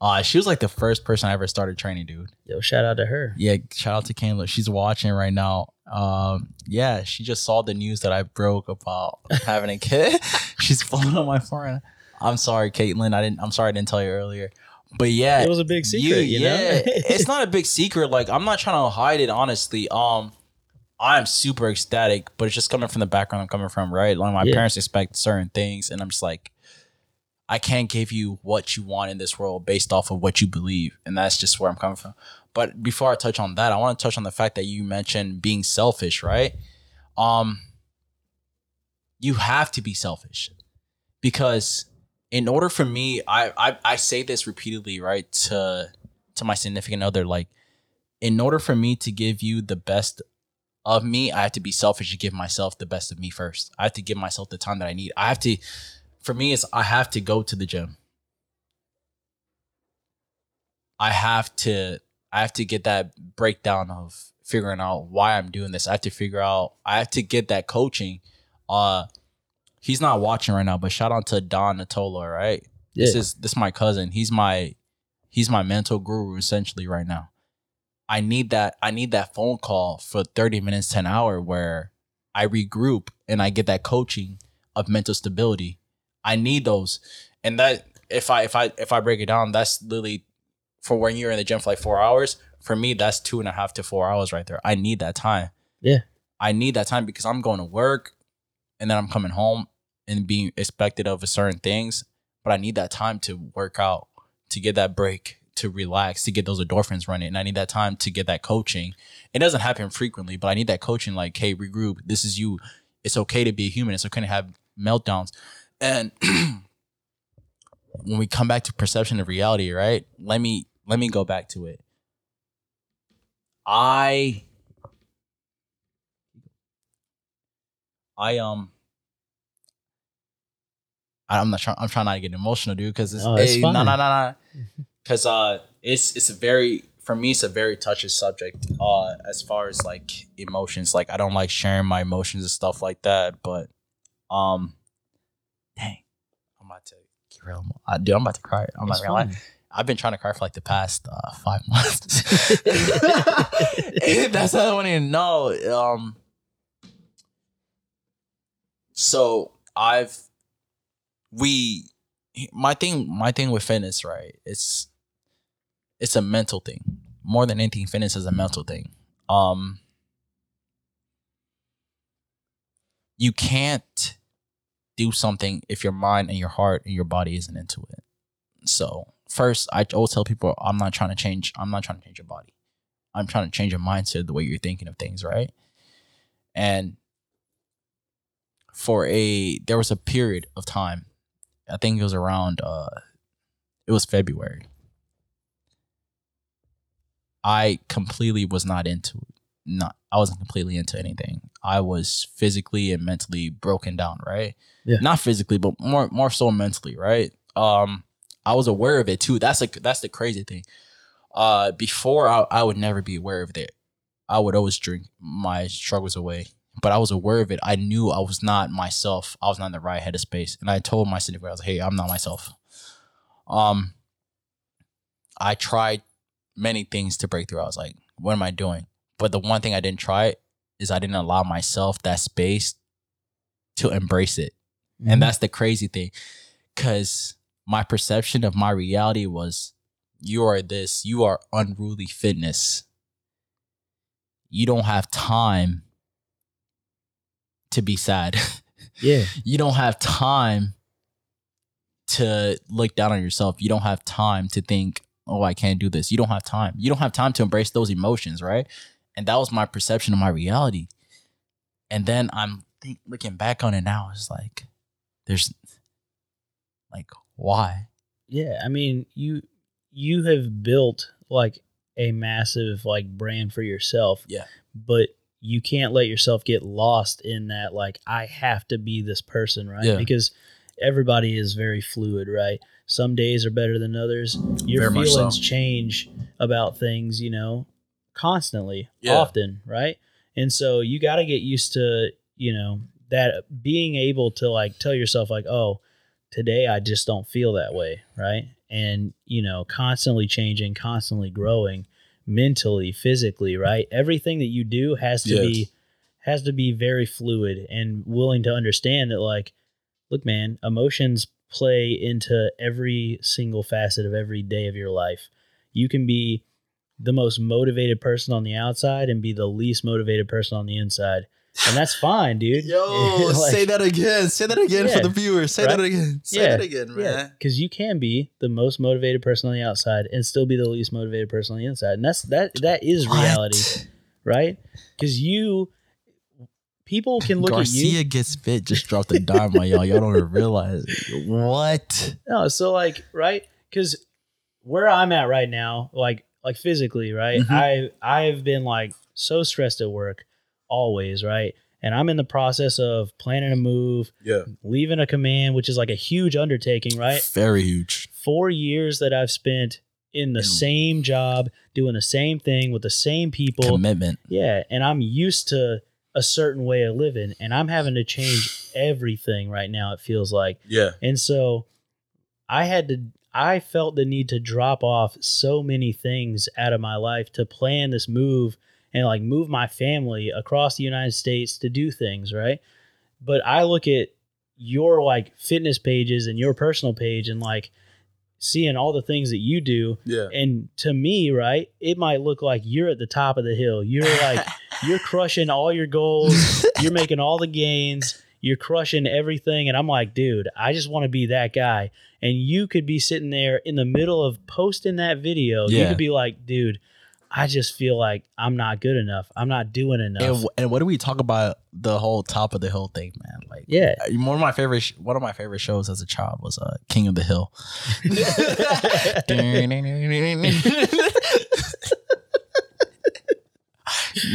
Uh, she was like the first person I ever started training, dude. yo, shout out to her. Yeah, shout out to Caitlin. She's watching right now. Um, yeah, she just saw the news that I broke about having a kid. She's falling on my forehead. I'm sorry, Caitlin. I didn't. I'm sorry I didn't tell you earlier. But yeah, It was a big secret, you, know. it's not a big secret. Like I'm not trying to hide it. Honestly, um, I'm super ecstatic, but it's just coming from the background I'm coming from, right? Like my Yeah. parents expect certain things, and I'm just like, I can't give you what you want in this world based off of what you believe, and that's just where I'm coming from. But before I touch on that, I want to touch on the fact that you mentioned being selfish, right? Um, you have to be selfish because in order for me, I, I I say this repeatedly, right, to to my significant other, like, in order for me to give you the best of me, I have to be selfish to give myself the best of me first. I have to give myself the time that I need. I have to, for me, it's I have to go to the gym. I have to I have to get that breakdown of figuring out why I'm doing this. I have to figure out I have to get that coaching. Uh he's not watching right now, but shout out to Don Natola, right? This is this is my cousin. He's my he's my mental guru essentially right now. I need that I need that phone call for 30 minutes to an hour where I regroup and I get that coaching of mental stability. I need those. And that if I if I if I break it down, that's literally for when you're in the gym for like four hours. For me, that's two and a half to four hours right there. I need that time. Yeah. I need that time because I'm going to work and then I'm coming home and being expected of certain things. But I need that time to work out, to get that break, to relax, to get those endorphins running. And I need that time to get that coaching. It doesn't happen frequently, but I need that coaching like, hey, regroup. This is you. It's okay to be a human. It's okay to have meltdowns. And when we come back to perception of reality, right? Let me let me go back to it. I I um I'm not trying I'm trying not to get emotional, dude, because it's, Oh, it's hey, no, no, no, no. Cause uh it's it's a very for me it's a very touchy subject uh as far as like emotions. Like I don't like sharing my emotions and stuff like that, but um dang, I'm about to get real uh, dude, I'm about to cry. I'm not It's gonna lie. I've been trying to cry for like the past uh, five months. That's how I want to know. Um, so I've we my thing my thing with fitness right it's it's a mental thing. More than anything fitness is a mental thing. Um you can't do something if your mind and your heart and your body isn't into it. So first i always tell people i'm not trying to change i'm not trying to change your body. I'm trying to change your mindset the way you're thinking of things right? And for a there was a period of time i think it was around uh it was february. I completely was not into not i wasn't completely into anything. I was physically and mentally broken down right? Yeah. not physically but more more so mentally right? Um i was aware of it too. That's like that's the crazy thing. Uh before I, I would never be aware of it. I would always drink my struggles away but I was aware of it. I knew I was not myself. I was not in the right head of space. And I told my significant, I was like, hey, I'm not myself. Um, I tried many things to break through. I was like, what am I doing? But the one thing I didn't try is I didn't allow myself that space to embrace it. Mm-hmm. And that's the crazy thing. Cause my perception of my reality was you are this, you are unruly fitness. You don't have time to be sad. yeah, you don't have time to look down on yourself. You don't have time to think, oh, I can't do this. You don't have time. You don't have time to embrace those emotions, right? And that was my perception of my reality. And then I'm think, looking back on it now, it's like, there's like, why? yeah. I mean, you you have built like a massive like brand for yourself. Yeah. but you can't let yourself get lost in that like I have to be this person, right? Yeah. Because everybody is very fluid, right? Some days are better than others. Your Very much so. feelings change about things, you know, constantly, Yeah. often, right? And so you got to get used to, you know, that being able to like tell yourself like, "Oh, today I just don't feel that way," right? And, you know, constantly changing, constantly growing mentally, physically, right? Everything that you do has to Yes. be has to be very fluid and willing to understand that like look man, emotions play into every single facet of every day of your life. You can be the most motivated person on the outside and be the least motivated person on the inside. And that's fine, dude. Yo, like- say that again. Say that again for the viewers. Say that again. Say Yeah. that again, Yeah, because you can be the most motivated person on the outside and still be the least motivated person on the inside, and that's that. That is reality, right? Because you, people can look Garcia at you. gets fit. Just dropped a dime on y'all. Y'all don't even realize what. No, so like, right? Because where I'm at right now, like, like physically, right? Mhm. I I've been like so stressed at work, always, right? And I'm in the process of planning a move, Yeah, leaving a command, which is like a huge undertaking, right? very huge. four years that I've spent in the Mm. same job, doing the same thing with the same people. Commitment. yeah. And I'm used to a certain way of living and I'm having to change everything right now, it feels like. Yeah, And so I had to, I felt the need to drop off so many things out of my life to plan this move and like move my family across the United States to do things, right? But I look at your like fitness pages and your personal page and like seeing all the things that you do. Yeah. and to me right it might look like you're at the top of the hill. You're like you're crushing all your goals. You're making all the gains. You're crushing everything. And i'm like dude i just want to be that guy. And you could be sitting there in the middle of posting that video. Yeah. you could be like dude i just feel like i'm not good enough i'm not doing enough And, and what do we talk about the whole top of the hill thing, man? Like, yeah uh, one of my favorite sh- one of my favorite shows as a child was uh, King of the Hill.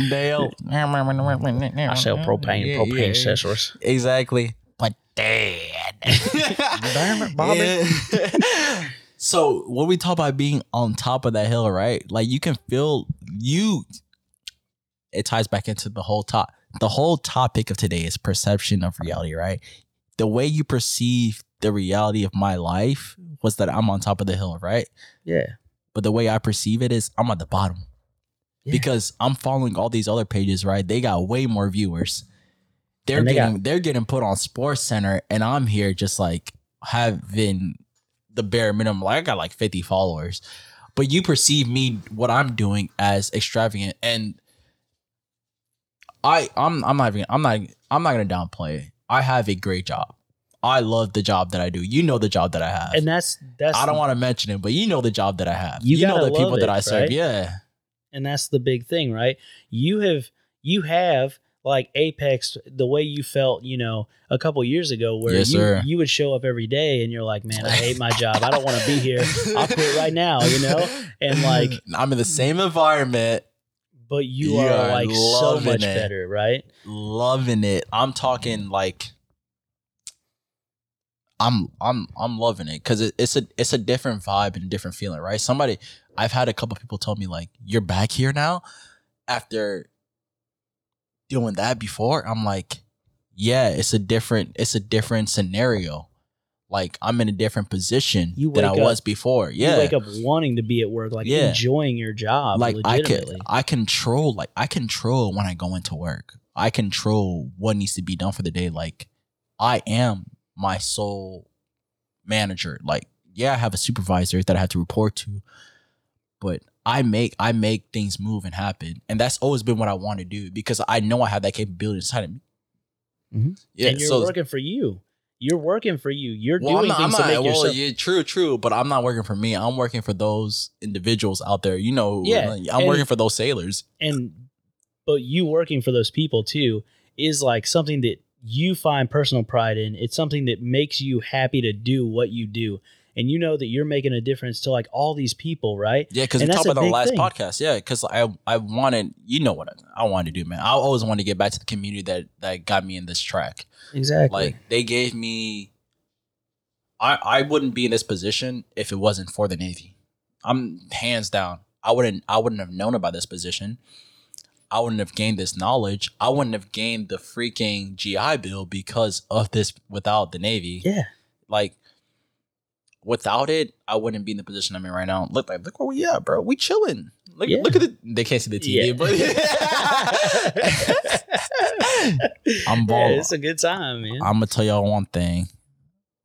Dale. i sell propane Yeah, propane yeah. accessories Exactly. But dad. Damn it, Bobby. Yeah. So what we talk about being on top of that hill, right? Like you can feel you it ties back into the whole top the whole topic of today is perception of reality, right? The way you perceive the reality of my life was that I'm on top of the hill, right? yeah But the way I perceive it is I'm at the bottom. Yeah. Because I'm following all these other pages, right? They got way more viewers. They're they getting they're getting put on Sports Center, and I'm here just like having the bare minimum. Like I got like 50 followers, but you perceive me what I'm doing as extravagant, and I I'm I'm not even I'm not I'm not gonna downplay it. I have a great job. I love the job that I do. You know the job that I have. and that's that's I don't want to mention it, but you know the job that I have. You You, know the people love that I serve. right? Yeah. and that's the big thing right you have you have like apex the way you felt you know a couple years ago where Yes, you, sir. you would show up every day and you're like man i hate my job i don't want to be here i'll quit right now you know and like I'm in the same environment, but you, You are, are like so much it. better right loving it. I'm talking like I'm I'm I'm loving it because it, it's a it's a different vibe and a different feeling, right? Somebody I've had a couple people tell me like, "You're back here now," after doing that before. I'm like, yeah, it's a different it's a different scenario. Like I'm in a different position You than I up- was before. Yeah, you wake up wanting to be at work like Yeah. enjoying your job like I legitimately I control like I control when I go into work. I control what needs to be done for the day. Like I am my sole manager. Like yeah, I have a supervisor that I have to report to, but I make I make things move and happen, and that's always been what I want to do because I know I have that capability inside of me. Mhm. Yeah, and you're so working for you you're working for you you're well, I'm doing not, I'm things not, to make well, yourself yeah, true, true, but I'm not working for me. I'm working for those individuals out there. You know, Yeah, I'm and- working for those sailors. and but you working for those people too is like something that you find personal pride in it's something that makes you happy to do what you do and you know that you're making a difference to like all these people right Yeah, because we talked about the last thing. podcast. Yeah, because I I wanted you know what I, I wanted to do, man. I always wanted to get back to the community that that got me in this track. exactly Like they gave me, I I wouldn't be in this position if it wasn't for the Navy. I'm hands down. I wouldn't I wouldn't have known about this position. I wouldn't have gained this knowledge. I wouldn't have gained the freaking GI Bill because of this without the Navy yeah like without it, I wouldn't be in the position I'm in right now. Look like look where we at, bro. We chilling. Look Yeah. look at the they can't see the TV, but I'm yeah, balling. it's a good time man I'm gonna tell y'all one thing.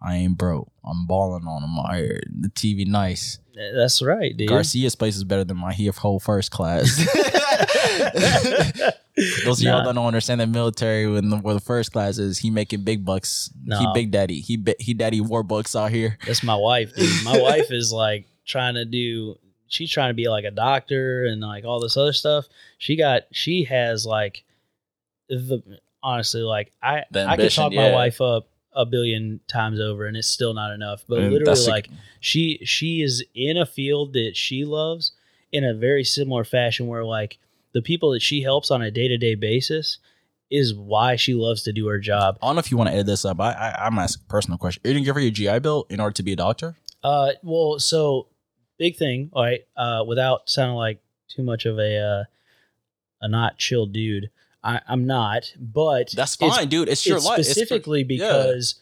I ain't broke. I'm balling on them. I the TV nice. that's right dude Garcia's place is better than my he whole first class. Those of y'all that don't understand the military when the, where the first class is, he making big bucks. He big daddy. He he daddy Warbucks out here. That's my wife, dude. My wife is like trying to do. She's trying to be like a doctor and like all this other stuff. She got. She has like the honestly like I I could talk my wife up a billion times over and it's still not enough. But And literally that's a- like she she is in a field that she loves in a very similar fashion where like the people that she helps on a day to day basis is why she loves to do her job. I don't know if you want to edit this up. I, I I'm asking a personal question. You didn't give her your GI Bill in order to be a doctor? Uh, well, so big thing, all right. Uh, without sounding like too much of a uh, a not chill dude, I, I'm not. But That's it's- fine, dude. It's your it's life. It's for- specifically yeah. because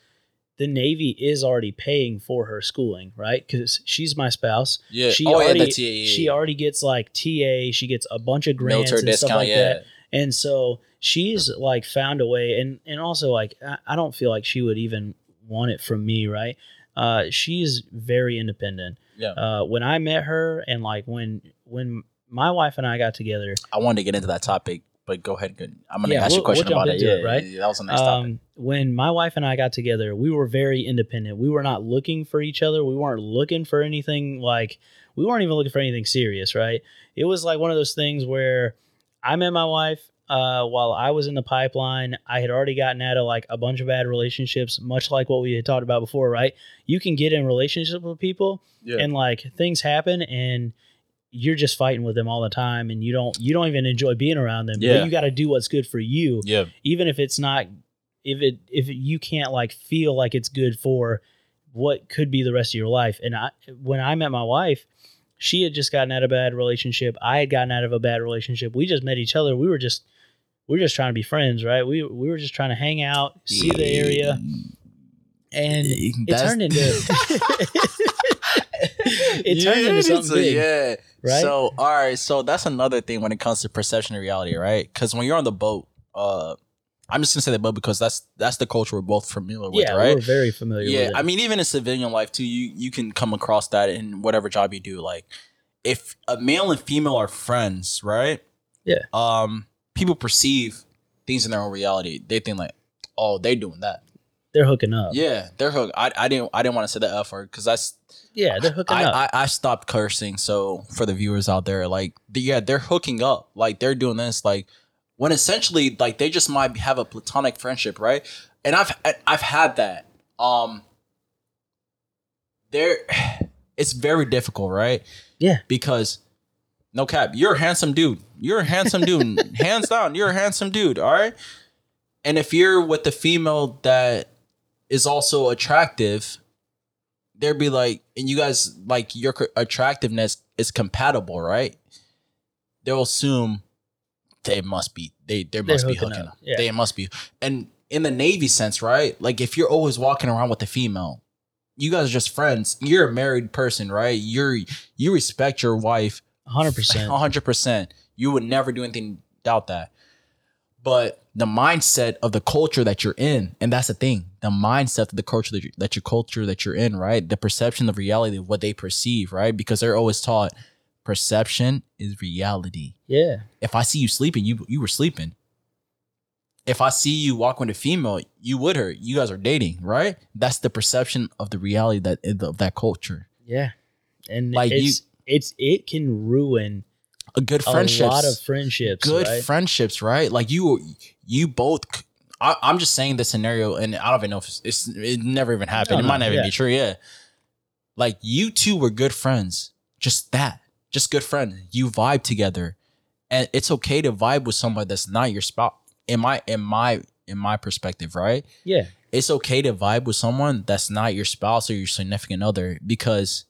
the Navy is already paying for her schooling, right? Because she's my spouse. Yeah. She oh already yeah, yeah, she already gets like TA. She gets a bunch of grants military and stuff like that. And so she's like found a way, and and also like I, I don't feel like she would even want it from me, right? Uh, she's very independent. Yeah. Uh, when I met her, and like when when my wife and I got together, I wanted to get into that topic, but go ahead. I'm gonna Yeah, ask you a question we'll about it. Yeah, it, right? yeah, that was a nice topic. um, when my wife and I got together, we were very independent. We were not looking for each other. We weren't looking for anything like we weren't even looking for anything serious, right? It was like one of those things where I met my wife uh, while I was in the pipeline. I had already gotten out of like a bunch of bad relationships, much like what we had talked about before, right? You can get in relationships with people Yeah. and like things happen and you're just fighting with them all the time and you don't you don't even enjoy being around them. Yeah. But you got to do what's good for you. Yeah. even if it's not if it if you can't like feel like it's good for what could be the rest of your life. And i when i met my wife she had just gotten out of a bad relationship. I had gotten out of a bad relationship. We just met each other. We were just we were just trying to be friends right? We, we were just trying to hang out see the area. And it That's- turned into it turned into something so, big Yeah. right? So all right, so that's another thing when it comes to perception and reality, right? Because when you're on the boat, uh, I'm just gonna say the boat because that's that's the culture we're both familiar with, yeah right? we're very familiar yeah, I mean, even in civilian life too, you you can come across that in whatever job you do. Like, if a male and female are friends, right? Yeah. Um, people perceive things in their own reality. They think like, oh, they're doing that. they're hooking up Yeah, they're hooked. I, I didn't I didn't want to say the f word because that's yeah they're hooking I, up I, I stopped cursing. So for the viewers out there, like yeah, they're hooking up. Like they're doing this. Like when essentially like they just might have a platonic friendship, right? And I've I've had that. Um, there, it's very difficult, right? Yeah. Because no cap, you're a handsome dude. You're a handsome dude, hands down. You're a handsome dude. All right. And if you're with the female that is also attractive, they'd be like, and you guys like your attractiveness is compatible, right? They'll assume they must be they they must be hooking hooking up, up. yeah. They must be. And in the Navy sense, right? Like if you're always walking around with a female, you guys are just friends. You're a married person, right? You're you respect your wife 100% hundred percent. You would never do anything doubt that. But the mindset of the culture that you're in, and that's the thing, the mindset of the culture that, you, that your culture that you're in, right? The perception of reality of what they perceive, right? Because they're always taught perception is reality. yeah If I see you sleeping, you you were sleeping. If I see you walk with a female, you would her. You guys are dating, right? That's the perception of the reality that of that culture. Yeah, and Like, you- it's it's it can ruin A good friendship, a lot of friendships. good right? friendships, right? Like you, you both. I, I'm just saying this scenario, and I don't even know if it's, it's it never even happened. It might even yeah. be true. Yeah, like you two were good friends. Just that, just good friends. You vibe together, and it's okay to vibe with someone that's not your spouse. In my, in my, in my perspective, right? yeah, It's okay to vibe with someone that's not your spouse or your significant other because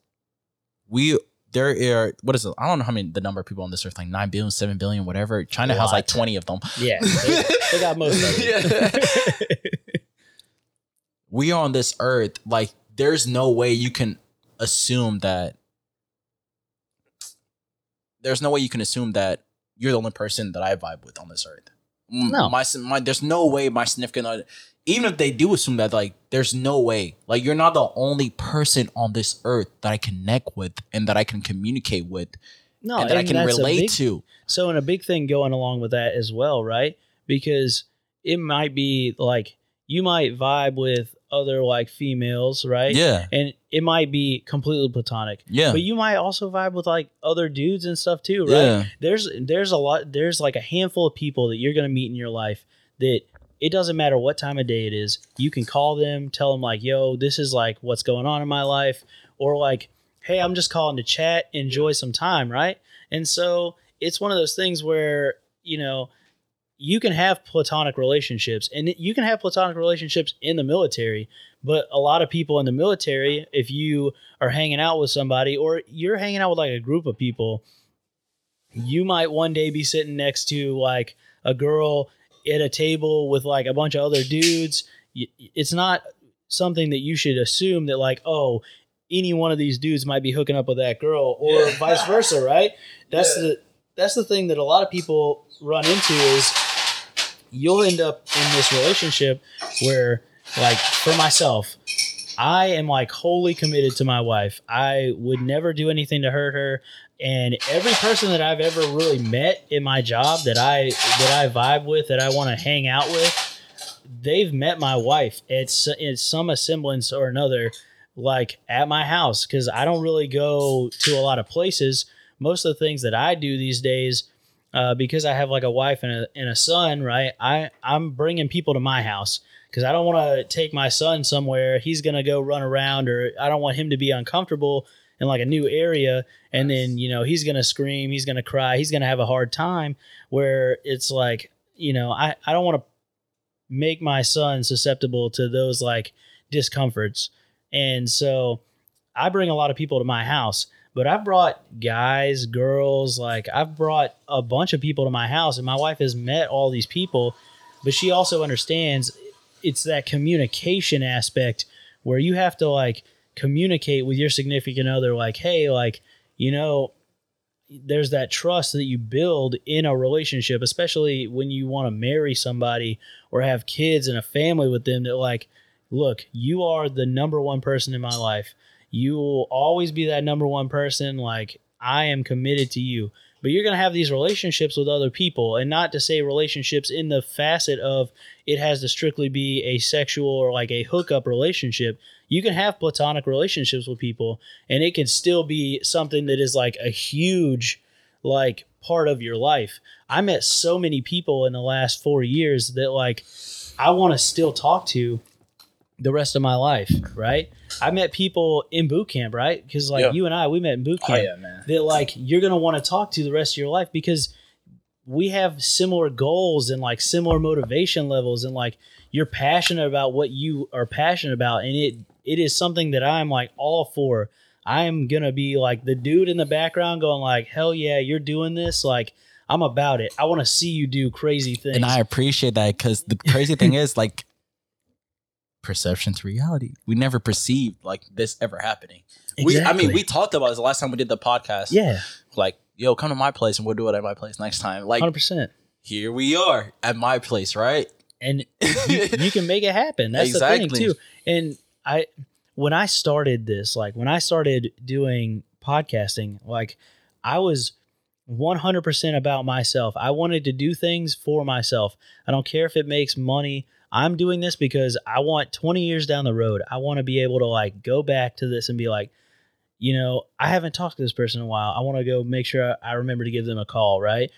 we there are what is it? I don't know how many the number of people on this earth, like nine billion, seven billion, whatever. China has like twenty of them. yeah. They, they got most of it. We are on this earth, like there's no way you can assume that there's no way you can assume that you're the only person that I vibe with on this earth. No. my, my there's no way my significant other, even if they do assume that, like there's no way, like you're not the only person on this earth that I connect with and that I can communicate with no, and that I can relate big- to. So, and a big thing going along with that as well, right? Because it might be like you might vibe with other like females, right? Yeah, And it might be completely platonic, yeah, but you might also vibe with like other dudes and stuff too, right? yeah, there's there's a lot there's like a handful of people that you're going to meet in your life that it doesn't matter what time of day it is you can call them tell them like yo this is like what's going on in my life or like hey i'm just calling to chat enjoy some time right? And so it's one of those things where you know you can have platonic relationships and you can have platonic relationships in the military but a lot of people in the military if you are hanging out with somebody or you're hanging out with like a group of people you might one day be sitting next to like a girl at a table with like a bunch of other dudes it's not something that you should assume that like oh any one of these dudes might be hooking up with that girl or Yeah. vice versa right that's Yeah. the that's the thing that a lot of people run into is you'll end up in this relationship where like for myself i am like wholly committed to my wife i would never do anything to hurt her and every person that i've ever really met in my job that i that i vibe with that i want to hang out with they've met my wife it's in some semblance or another like at my house because i don't really go to a lot of places most of the things that i do these days uh, because I have like a wife and a, and a son, right? I I'm bringing people to my house because I don't want to take my son somewhere. He's gonna go run around, or I don't want him to be uncomfortable in like a new area, and then you know he's gonna scream, he's gonna cry, he's gonna have a hard time. Where it's like you know I I don't want to make my son susceptible to those like discomforts, and so I bring a lot of people to my house but I've brought guys, girls, like I've brought a bunch of people to my house, and my wife has met all these people, but she also understands it's that communication aspect where you have to like communicate with your significant other, like, hey, like, you know, there's that trust that you build in a relationship, especially when you want to marry somebody or have kids and a family with them that, like, look, you are the number one person in my life. You will always be that number one person like i am committed to you. But you're going to have these relationships with other people and not to say relationships in the facet of it has to strictly be a sexual or like a hookup relationship you can have platonic relationships with people and it can still be something that is like a huge like part of your life i met so many people in the last four years that like i want to still talk to the rest of my life right I met people in boot camp, right? Because like Yeah. you and I, we met in boot Oh camp. yeah, man. That like you're gonna want to talk to the rest of your life because we have similar goals and like similar motivation levels and like you're passionate about what you are passionate about and it it is something that I'm like all for. I'm gonna be like the dude in the background going like, hell yeah, you're doing this. Like I'm about it. I want to see you do crazy things. And I appreciate that because the crazy thing is like perception to reality. We never perceived like this ever happening. We, I mean, we talked about this the last time we did the podcast. yeah, Like, yo, come to my place and we'll do it at my place next time. Like, hundred percent. here we are at my place, right? and you, you can make it happen. That's the Exactly. thing too. And I, when I started this, like when I started doing podcasting, like I was 100% about myself. I wanted to do things for myself. I don't care if it makes money. I'm doing this because I want 20 years down the road. I want to be able to like go back to this and be like, you know, I haven't talked to this person in a while. I want to go make sure I remember to give them a call, right?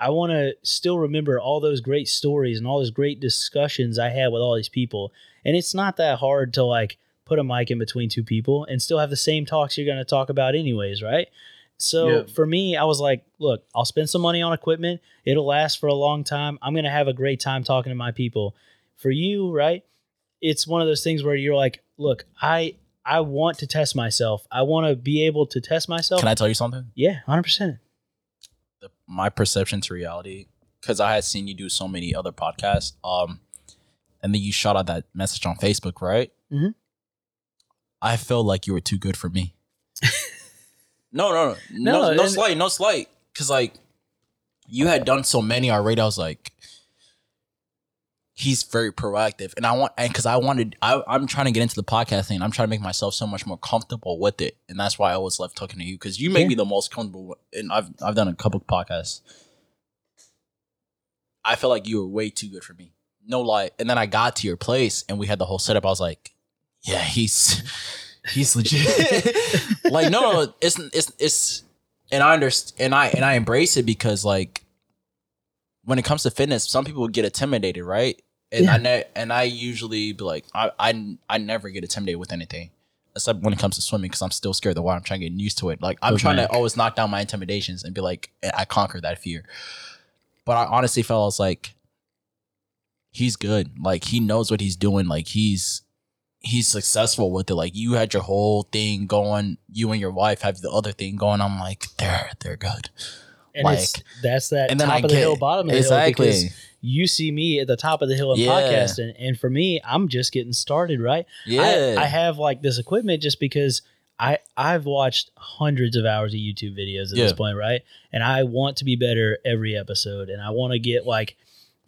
I want to still remember all those great stories and all those great discussions I had with all these people. And it's not that hard to like put a mic in between two people and still have the same talks you're going to talk about anyways, right? So Yeah. for me, I was like, look, I'll spend some money on equipment. It'll last for a long time. I'm going to have a great time talking to my people. For you, right? It's one of those things where you're like, look, I I want to test myself. I want to be able to test myself. Can I tell you something? yeah, 100%. The, my perception to reality, because I had seen you do so many other podcasts, um, and then you shot out that message on Facebook, right? Mhm. I felt like you were too good for me. no, no, no, No, no, no slight, no slight, because like you had done so many already. I was like, he's very proactive, and I want, and because I wanted, I, I'm trying to get into the podcast thing. I'm trying to make myself so much more comfortable with it, and that's why I was left talking to you because you make Yeah. me the most comfortable. And I've I've done a couple podcasts. I felt like you were way too good for me. No lie. And then I got to your place and we had the whole setup. I was like, yeah, he's he's legit. like, no, no, it's it's it's and I understand and I and I embrace it because like when it comes to fitness, some people get intimidated, right? And I ne- and I usually be like, I, I I never get intimidated with anything. Except when it comes to swimming, because I'm still scared of the water. I'm trying to get used to it. Like I'm trying to always knock down my intimidations and be like, eh, I conquer that fear. But I honestly felt I was like, he's good. Like he knows what he's doing. Like he's he's successful with it. Like you had your whole thing going. You and your wife have the other thing going. I'm like, they're they're good. And like, it's that's that and then top I of the get- hill, bottom of the exactly. hill because you see me at the top of the hill in Yeah. podcasting, and for me, I'm just getting started, right? yeah, I, I have like this equipment just because I I've watched hundreds of hours of YouTube videos at Yeah. this point, right? And I want to be better every episode, and I want to get like.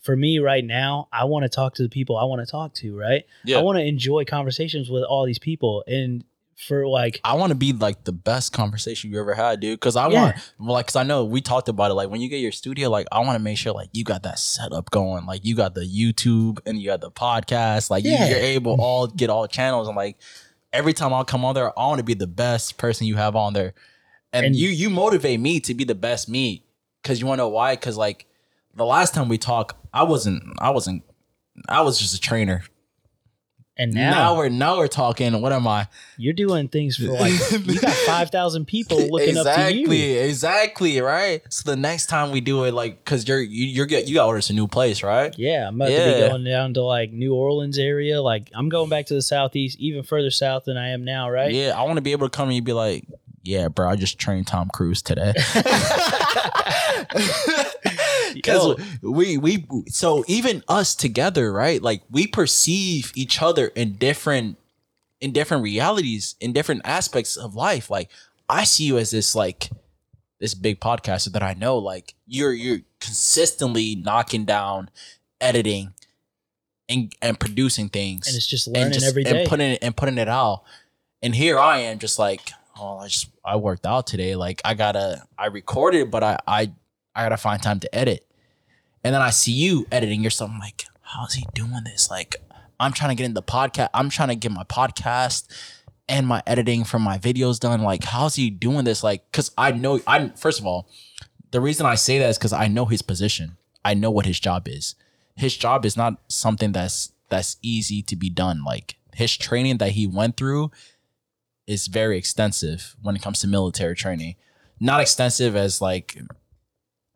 For me right now, I want to talk to the people I want to talk to, right? Yeah. I want to enjoy conversations with all these people. And for like, I want to be like the best conversation you ever had, dude. Because I Yeah. want, like, because I know we talked about it. Like, when you get your studio, like, I want to make sure like you got that setup going. Like, you got the YouTube and you got the podcast. Like, Yeah. you, you're able all get all channels. And like, every time I come on there, I want to be the best person you have on there. And, And- you, you motivate me to be the best me. Because you want to know why? Because like the last time we talked, I wasn't, I wasn't, I was just a trainer. And Now, now, we're now we're talking. What am I? you're doing things for like you got five thousand people looking up to you. exactly, exactly, right. So the next time we do it, like, cause you're you, you're get you got orders a new place, right? Yeah, I'm about to be going down to like New Orleans area. Like I'm going back to the southeast, even further south than I am now, right? Yeah, I want to be able to come and be like, yeah, bro, I just trained Tom Cruise today. Because we we so even us together, right? Like we perceive each other in different in different realities, in different aspects of life. Like I see you as this like this big podcaster that I know. Like you're you're consistently knocking down, editing, and and producing things, And it's just learning just- every day. and putting it and putting it out. And here I am, just like, oh, I just I worked out today. Like I gotta, I recorded, but I I I gotta find time to edit. And then I see you editing yourself. I'm like, how's he doing this? Like, I'm trying to get in the podcast. I'm trying to get my podcast and my editing from my videos done. Like, how's he doing this? Like, cause I know I first of all, the reason I say that is because I know his position. I know what his job is. His job is not something that's that's easy to be done. Like his training that he went through is very extensive when it comes to military training. Not extensive as like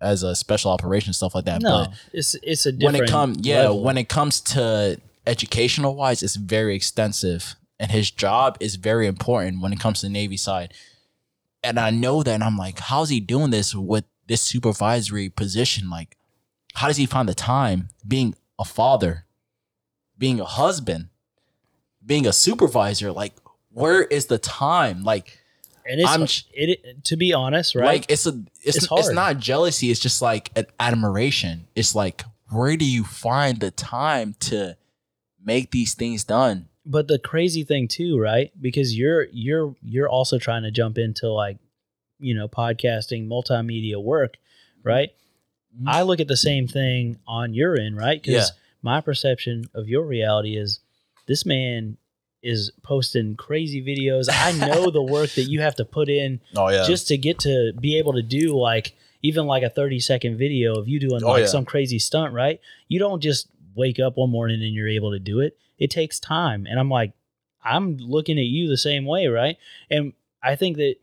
as a special operation stuff like that, no, but it's it's a when it comes yeah level. when it comes to educational wise it's very extensive and his job is very important when it comes to the navy side. And i know that and i'm like how's he doing this with this supervisory position? Like how does he find the time being a father being a husband being a supervisor? Like where is the time? Like and it's I'm- it, to be honest, right? like it's a it's It's it's, not jealousy. It's just like an admiration. It's like where do you find the time to make these things done? but the crazy thing too, right? Because you're you're you're also trying to jump into like, you know, podcasting, multimedia work, right? Mhm. I look at the same thing on your end, right? Because Yeah. my perception of your reality is this man is posting crazy videos. I know the work that you have to put in Oh yeah, just to get to be able to do like even like a 30 second video of you doing Oh, like yeah. some crazy stunt, right? You don't just wake up one morning and you're able to do it. It takes time. And I'm like, I'm looking at you the same way, right? And I think that,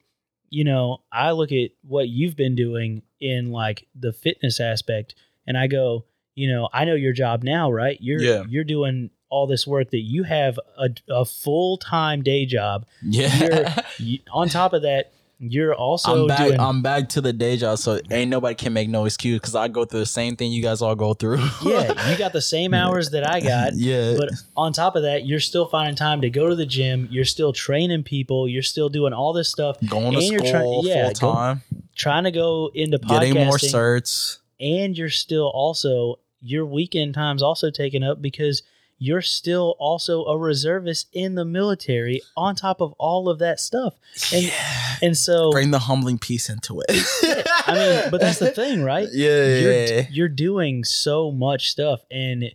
you know, I look at what you've been doing in like the fitness aspect and I go, you know, I know your job now, right? You're Yeah. you're doing all this work that you have a, a full-time day job. yeah. You, on top of that, you're also I'm back. doing I'm back to the day job, so ain't nobody can make no excuse because I go through the same thing you guys all go through. yeah, you got the same hours that I got. yeah, But on top of that, you're still finding time to go to the gym. You're still training people. You're still doing all this stuff. going to school trying- yeah, full go- time, Trying to go into podcasting. getting more certs. and you're still also your weekend time's also taken up because you're still also a reservist in the military on top of all of that stuff. And yeah. and so Bring the humbling piece into it. I mean, but that's the thing, right? Yeah, you're, yeah. you're doing so much stuff and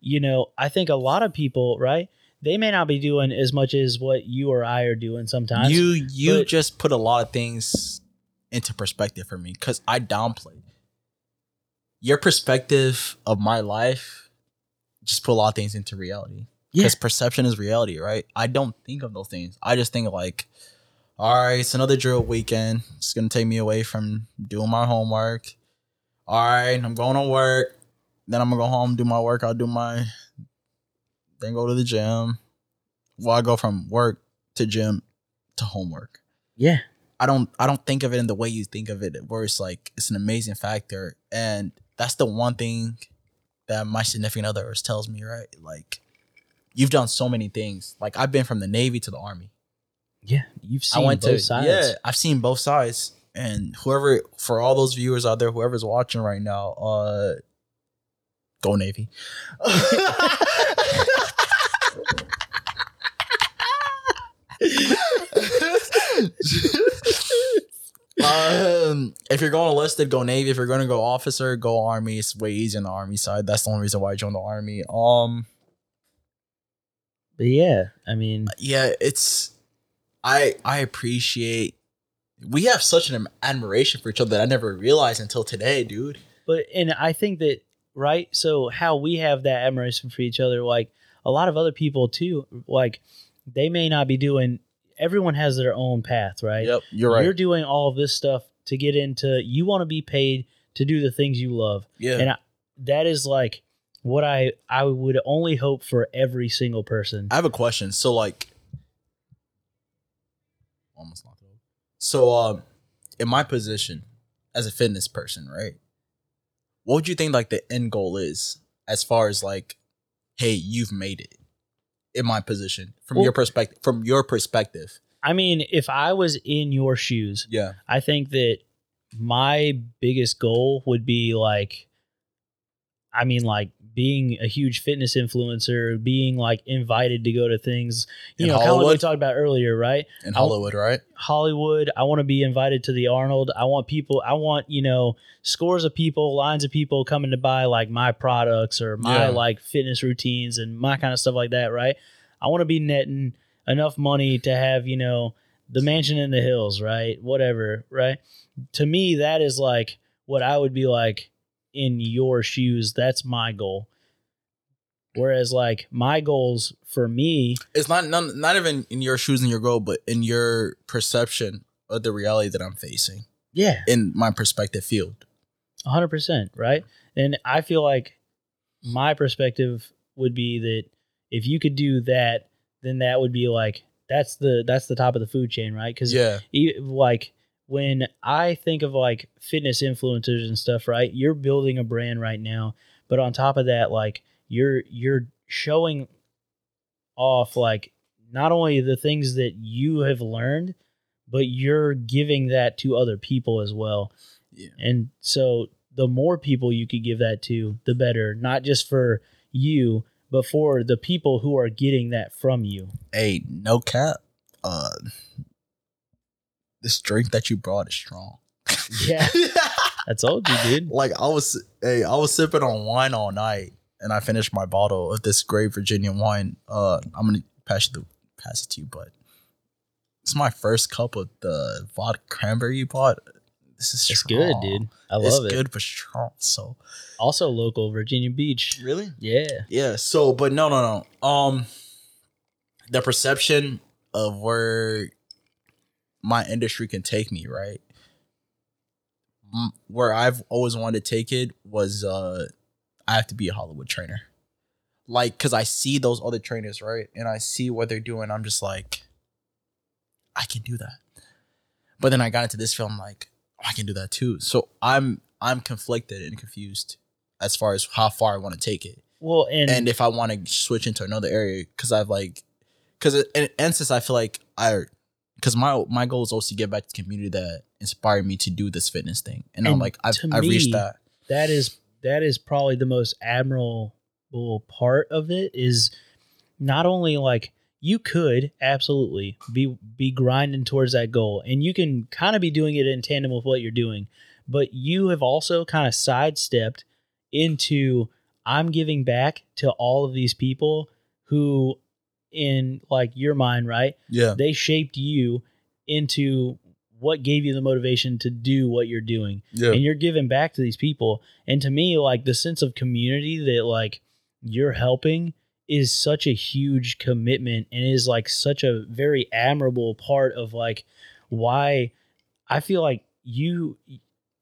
you know i think a lot of people right they may not be doing as much as what you or i are doing sometimes you you just put a lot of things into perspective for me because I downplayed your perspective of my life. Just put a lot of things into reality Yeah. because perception is reality, right? I don't think of those things. I just think like, all right, it's another drill weekend. It's gonna take me away from doing my homework. All right, I'm going to work. Then I'm gonna go home, do my work. I'll do my, then go to the gym. Well, I go from work to gym to homework. yeah I don't I don't think of it in the way you think of it, where it's like it's an amazing factor, and that's the one thing that my significant other always tells me, right? Like, you've done so many things. Like I've been from the Navy to the Army. Yeah, you've seen I went both to sides. yeah, I've seen both sides, and whoever for all those viewers out there, whoever's watching right now, uh, go Navy. um, if you're going enlisted, go Navy. If you're going to go officer, go Army. It's way easier on the Army side. That's the only reason why I joined the Army. Um, But yeah, I mean, yeah, it's I I appreciate. We have such an admiration for each other that I never realized until today, dude. but and I think that right. So how we have that admiration for each other, like a lot of other people too, like they may not be doing. Everyone has their own path, right? Yep, you're right. You're doing all of this stuff to get into. You want to be paid to do the things you love, yeah, and I, that is like what I I would only hope for every single person. I have a question. So like, almost over. So um, in my position as a fitness person, right? What would you think like the end goal is as far as like, hey, you've made it in my position from Well- your perspective. From your perspective, I mean, if I was in your shoes, yeah, I think that my biggest goal would be like, I mean, like being a huge fitness influencer, being like invited to go to things, you In know, kind of like we Hollywood? talked about earlier, right? in Hollywood, right? Hollywood. I want to be invited to the Arnold. I want people, I want, you know, scores of people, lines of people coming to buy like my products or my Yeah. like fitness routines and my kind of stuff like that, right? I want to be netting enough money to have, you know, the mansion in the hills, right? Whatever, right? To me, that is like what I would be like in your shoes. That's my goal. Whereas, like, my goals for me, It's not not, not even in your shoes and your goal, but in your perception of the reality that I'm facing yeah, in my perspective field. hundred percent, right? And I feel like my perspective would be that if you could do that, then that would be like that's the that's the top of the food chain, right? Because Yeah, like when I think of like fitness influencers and stuff, right? You're building a brand right now, but on top of that, like you're you're showing off like not only the things that you have learned, but you're giving that to other people as well. yeah. And so the more people you could give that to, the better, not just for you, but for the people who are getting that from you. Hey, no cap. Uh, this drink that you brought is strong. Yeah. I told you, dude. like I was, hey, I was sipping on wine all night, and I finished my bottle of this great Virginia wine. Uh, I'm gonna pass it to pass it to you, but it's my first cup of the vodka cranberry you bought. This is It's strong. good, dude. I it's love it. good but strong. So Also local, Virginia Beach. really, Yeah. yeah. So, but no, no, no. Um, the perception of where my industry can take me, right? Where I've always wanted to take it was, uh, I have to be a Hollywood trainer, like, cause I see those other trainers, right, and I see what they're doing. I'm just like, I can do that. But then I got into this film, like, oh, I can do that too. So I'm I'm conflicted and confused as far as how far I want to take it Well, and, and if I want to switch into another area, because I've like, because in essence, I feel like I, because my my goal is also to get back to the community that inspired me to do this fitness thing, and, I'm like I've I've reached that. that is that is probably the most admirable part of it is not only like you could absolutely be be grinding towards that goal and you can kind of be doing it in tandem with what you're doing but you have also kind of sidestepped into i'm giving back to all of these people who in like your mind right? Yeah, they shaped you into what gave you the motivation to do what you're doing. Yeah, and you're giving back to these people. And to me like the sense of community that like you're helping is such a huge commitment and is like such a very admirable part of like why i feel like you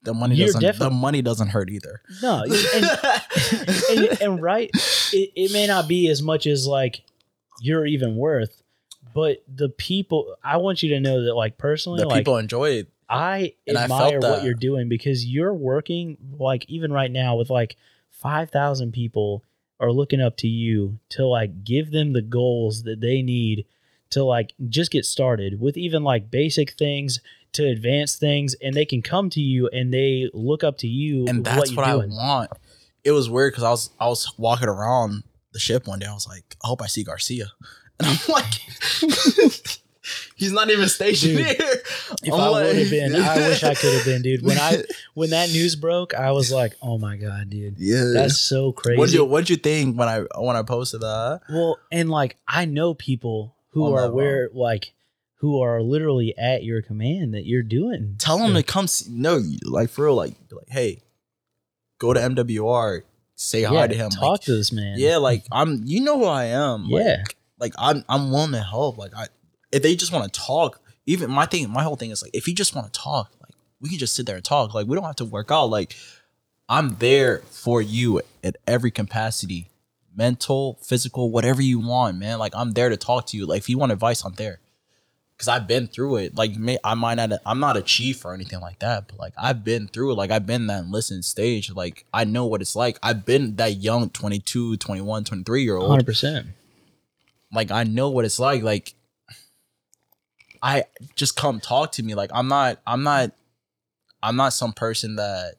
the money doesn't defi- the money doesn't hurt either. no and, and, and right it, it may not be as much as like you're even worth but the people I want you to know that like personally The like people enjoy it. I I admire felt what you're doing because you're working like even right now with like 5,000 people are looking up to you to like give them the goals that they need to like just get started with even like basic things to advance things and they can come to you and they look up to you and that's what what, I want. It was weird because I was I was walking around the ship one day. I was like, I hope I see Garcia, and I'm like, he's not even stationed Dude, here. If I'm I like- would have been, I wish I could have been, dude. When I when that news broke, I was like, "Oh my god, dude, yeah, that's so crazy." What you What'd you think when I when I posted that? Well, and like I know people who On are where like who are literally at your command that you're doing. Tell him to come. See, no, like for real, like like, hey, go to MWR, say hi to him. Talk Like, to this man. yeah, like I'm. You know who I am. Like, Yeah. like I'm I'm willing to help. Like I if they just want to talk, even my thing, my whole thing is like if you just want to talk, like we can just sit there and talk. Like we don't have to work out. Like I'm there for you at every capacity. Mental, physical, whatever you want, man. Like I'm there to talk to you. Like if you want advice, I'm there. Cause I've been through it. Like may, I might not I'm not a chief or anything like that, but like I've been through it. Like I've been that listen stage. Like I know what it's like. I've been that young 22, 21, 23 year old hundred percent. like I know what it's like. Like I just come talk to me. Like I'm not I'm not I'm not some person that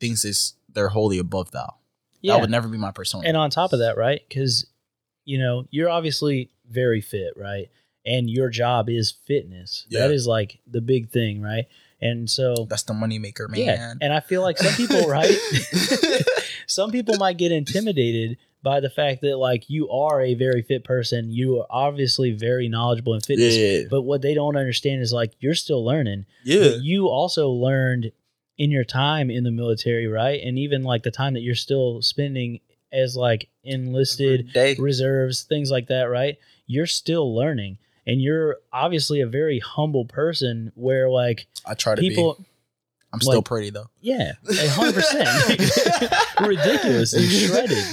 thinks is they're wholly above thou. Yeah. That would never be my persona. and on top of that, right? Because you know you're obviously very fit, right? And your job is fitness. Yeah. That is like the big thing, right? And so That's the moneymaker, man. yeah, and I feel like some people, right? some people might get intimidated by the fact that like you are a very fit person. You are obviously very knowledgeable in fitness. yeah. But what they don't understand is like you're still learning. Yeah. But you also learned in your time in the military, right? And even like the time that you're still spending as like enlisted reserves, things like that, right? You're still learning. And you're obviously a very humble person where like I try to people be. I'm still like- pretty though. yeah, a hundred percent. Ridiculous and shredded.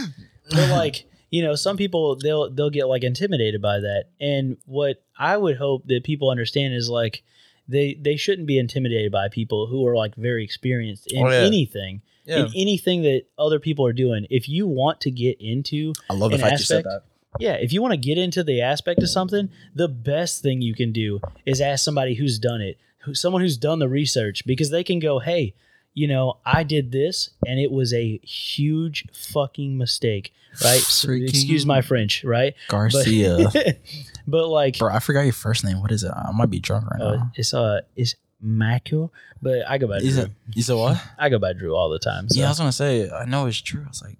But like, you know, some people they'll they'll get like intimidated by that. And what I would hope that people understand is like they they shouldn't be intimidated by people who are like very experienced in Oh, yeah. anything. Yeah. In anything that other people are doing. If you want to get into I love the an fact you said that. Yeah, if you want to get into the aspect of something, the best thing you can do is ask somebody who's done it, who, someone who's done the research, because they can go, hey, you know, I did this and it was a huge fucking mistake, right? Freaking excuse my French, right? Garcia. but like, Bro, I forgot your first name. What is it? I might be drunk right uh, now. it's uh, it's Mako, but I go by Is Drew. it you said what? I go by Drew all the time. So. Yeah, I was gonna say, I know it's Drew. I was like,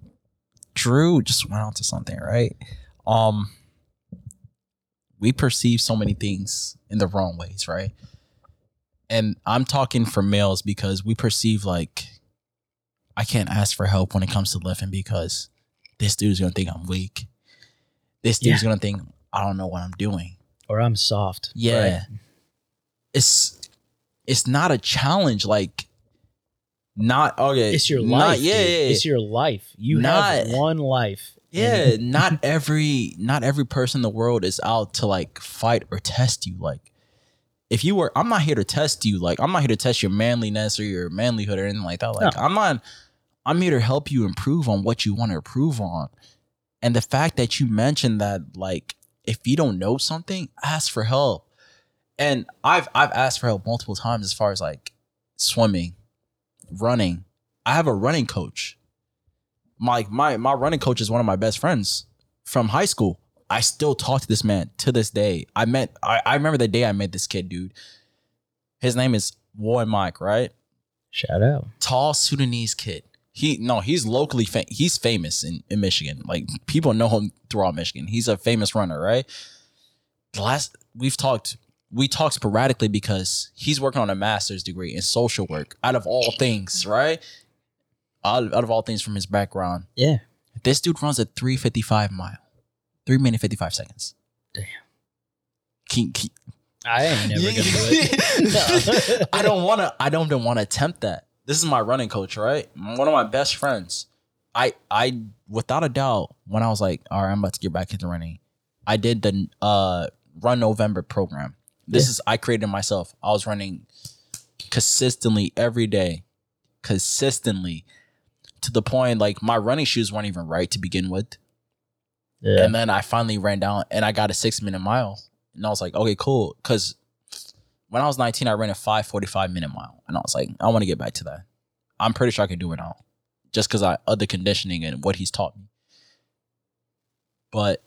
Drew just went on to something, right? Um, we perceive so many things in the wrong ways, right? And I'm talking for males because we perceive like I can't ask for help when it comes to lifting because this dude's gonna think I'm weak. This dude's gonna think I don't know what I'm doing. or I'm soft. Yeah. right? It's it's not a challenge like not okay. It's your not- life. yeah, yeah, yeah. It's your life. You have one life. Yeah, mm-hmm. not every not every person in the world is out to like fight or test you. Like if you were I'm not here to test you. Like I'm not here to test your manliness or your manlyhood or anything like that. Like I'm not I'm here to help you improve on what you want to improve on. And the fact that you mentioned that like if you don't know something, ask for help. And I've I've asked for help multiple times as far as like swimming, running. I have a running coach my my my running coach is one of my best friends from high school. I still talk to this man to this day. I met I, I remember the day I met this kid, dude. His name is Roy Mike, right? Shout out. Tall Sudanese kid. He no, he's locally fa- he's famous in, in Michigan. Like people know him throughout Michigan. He's a famous runner, right? The last we've talked we talk sporadically because he's working on a master's degree in social work out of all things, right? Out, out of all things from his background. Yeah. This dude runs a 355 mile. Three minute 55 seconds. Damn. Can, can, I ain't never gonna do it. No. I don't wanna I don't even wanna attempt that. This is my running coach, right? One of my best friends. I I without a doubt, when I was like, all right, I'm about to get back into running, I did the uh Run November program. This Yeah. is I created myself. I was running consistently every day, consistently to the point like my running shoes weren't even right to begin with. Yeah. And then I finally ran down and I got a six minute mile. And I was like, okay, cool. Cause when I was 19, I ran a 545 minute mile. And I was like, I want to get back to that. I'm pretty sure I can do it now. Just because I other conditioning and what he's taught me. But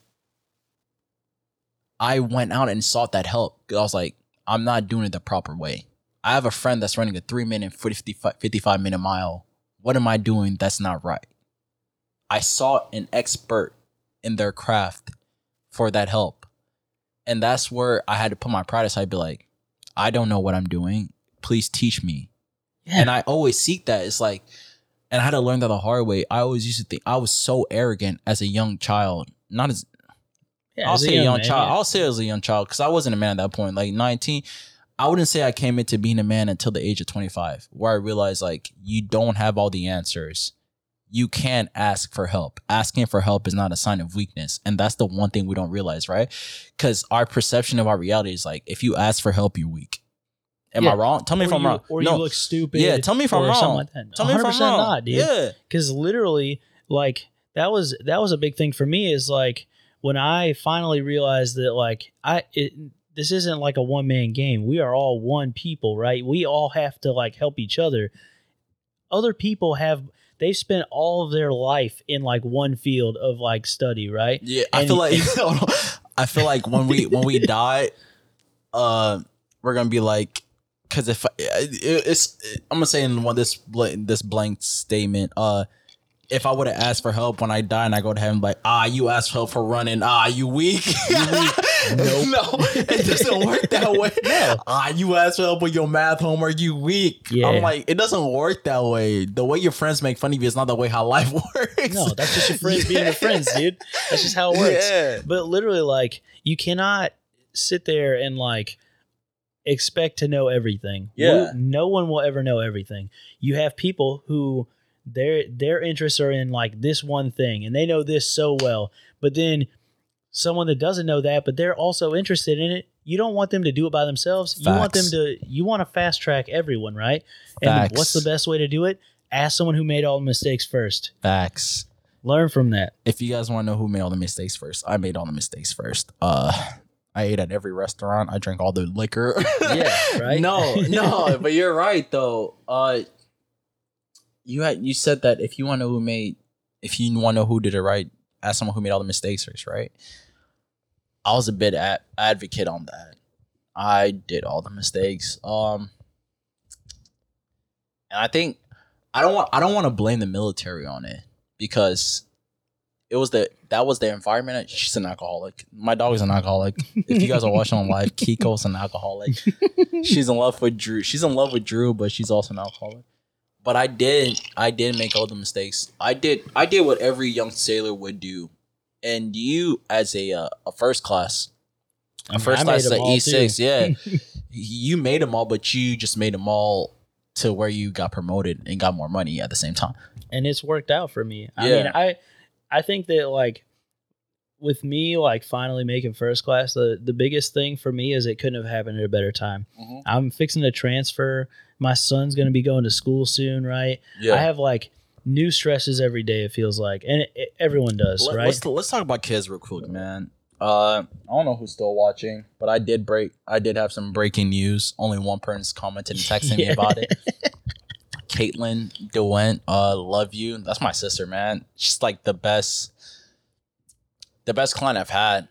I went out and sought that help. I was like, I'm not doing it the proper way. I have a friend that's running a three minute, 55, 55 minute mile. What am I doing that's not right? I sought an expert in their craft for that help. And that's where I had to put my pride aside, be like, I don't know what I'm doing. Please teach me. Yeah. And I always seek that. It's like, and I had to learn that the hard way. I always used to think I was so arrogant as a young child. Not as Yeah, I'll as say a young man, child. yeah. I'll say as a young child because I wasn't a man at that point. Like 19, I wouldn't say I came into being a man until the age of 25, where I realized like you don't have all the answers. You can ask for help. Asking for help is not a sign of weakness. And that's the one thing we don't realize, right? Because our perception of our reality is like if you ask for help, you're weak. Am Yeah. I wrong? Tell me or if I'm you, wrong. Or no. you look stupid. yeah, tell me if I'm wrong. like that. Tell me if I'm wrong. not, dude. Yeah. because literally like that was that was a big thing for me is like when i finally realized that like i it, this isn't like a one man game. We are all one people right? We all have to like help each other. Other people have they've spent all of their life in like one field of like study right? Yeah, I feel like I feel like when we when we die, uh, we're gonna be like, because if I, it, it's I'm gonna say in one this bl- this blank statement, uh, if I would have asked for help when I die and I go to heaven, like, ah, you asked for help for running, ah, you weak. Nope. no, it doesn't work that way. No. Ah, you asked for help with your math homework, you weak. Yeah. I'm like, it doesn't work that way. The way your friends make fun of you is not the way how life works. no that's just your friends being your friends dude that's just how it works Yeah. but literally like you cannot sit there and like expect to know everything Yeah. We- no one will ever know everything you have people who their their interests are in like this one thing and they know this so well but then someone that doesn't know that but they're also interested in it you don't want them to do it by themselves you want them to you want to fast track everyone right and Facts. what's the best way to do it ask someone who made all the mistakes first Facts. learn from that if you guys want to know who made all the mistakes first, I made all the mistakes first. Uh, I ate at every restaurant. I drank all the liquor. Yeah, right? No, no, but you're right though. Uh, you had you said that if you want to know who made, if you want to know who did it right, ask someone who made all the mistakes first, right? I was a bit ad- advocate on that. I did all the mistakes. Um, and I think I don't want I don't want to blame the military on it because it was the that was the environment. She's an alcoholic. My dog is an alcoholic. If you guys are watching on live, Kiko's an alcoholic. she's in love with Drew. She's in love with Drew, but she's also an alcoholic. But I did I did make all the mistakes. I did I did what every young sailor would do. And you as a uh, a first class I a mean, first I class at E6, too. yeah. you made them all, but you just made them all to where you got promoted and got more money at the same time. and it's worked out for me. I Yeah. mean, I I think that like with me like finally making first class, the the biggest thing for me is it couldn't have happened at a better time. Mhm. I'm fixing to transfer. My son's going to be going to school soon, right? Yeah. I have like new stresses every day. It feels like, and it, it- everyone does, Let, right? us let's talk about kids real quick, man. Uh, I don't know who's still watching, but I did break. I did have some breaking news. Only one person's commented and texting me about it. Caitlin DeWent, uh, love you. That's my sister, man. She's like the best, the best client I've had.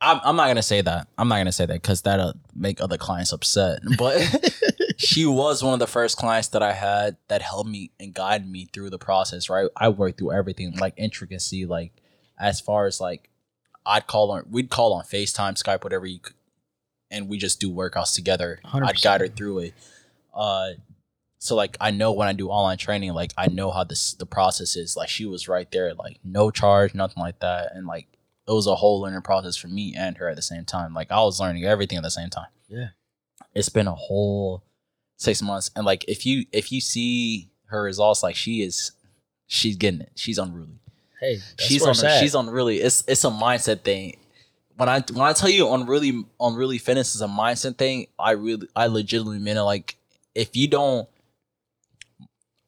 I'm, I'm not gonna say that. I'm not gonna say that because that'll make other clients upset. But she was one of the first clients that I had that helped me and guided me through the process. Right, I worked through everything, like intricacy, like as far as like I'd call on, we'd call on Facetime, Skype, whatever you, could, and we just do workouts together. i would guide her through it. Uh, so like I know when I do online training, like I know how this the process is. Like she was right there, like no charge, nothing like that, and like it was a whole learning process for me and her at the same time. Like I was learning everything at the same time. Yeah. It's been a whole six months. And like if you if you see her results, like she is she's getting it. She's unruly. hey, that's she's on she's unruly. It's it's a mindset thing. when I when I tell you unruly on really fitness is a mindset thing, I really I legitimately mean it. Like if you don't,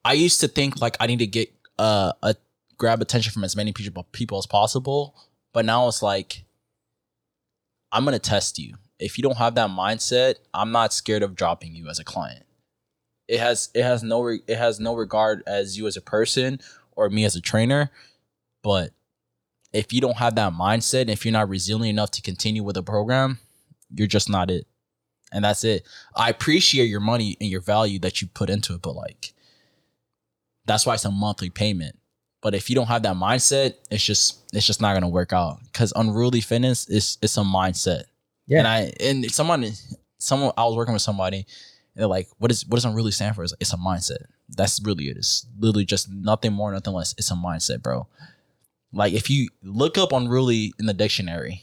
I used to think like I need to get uh a grab attention from as many people people as possible, but now it's like I'm gonna test you. If you don't have that mindset, I'm not scared of dropping you as a client. It has it has no re- it has no regard as you as a person or me as a trainer, but if you don't have that mindset, if you're not resilient enough to continue with a program, you're just not it. And that's it. I appreciate your money and your value that you put into it, but like that's why it's a monthly payment. But if you don't have that mindset, it's just it's just not gonna work out. Cause unruly fitness is it's a mindset. Yeah. And I and someone someone I was working with somebody and they're like, what is what does unruly stand for? It's, it's a mindset. That's really it. It's literally just nothing more, nothing less. It's a mindset, bro. Like if you look up unruly in the dictionary,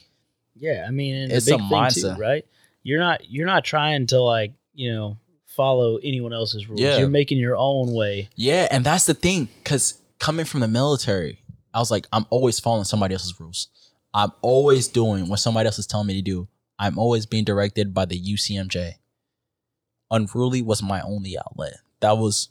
Yeah, I mean, and It's a mindset. too, right? You're not you're not trying to like you know follow anyone else's rules. Yeah. You're making your own way. Yeah, and that's the thing, because coming from the military, I was like, I'm always following somebody else's rules. I'm always doing what somebody else is telling me to do. I'm always being directed by the UCMJ. Unruly was my only outlet. That was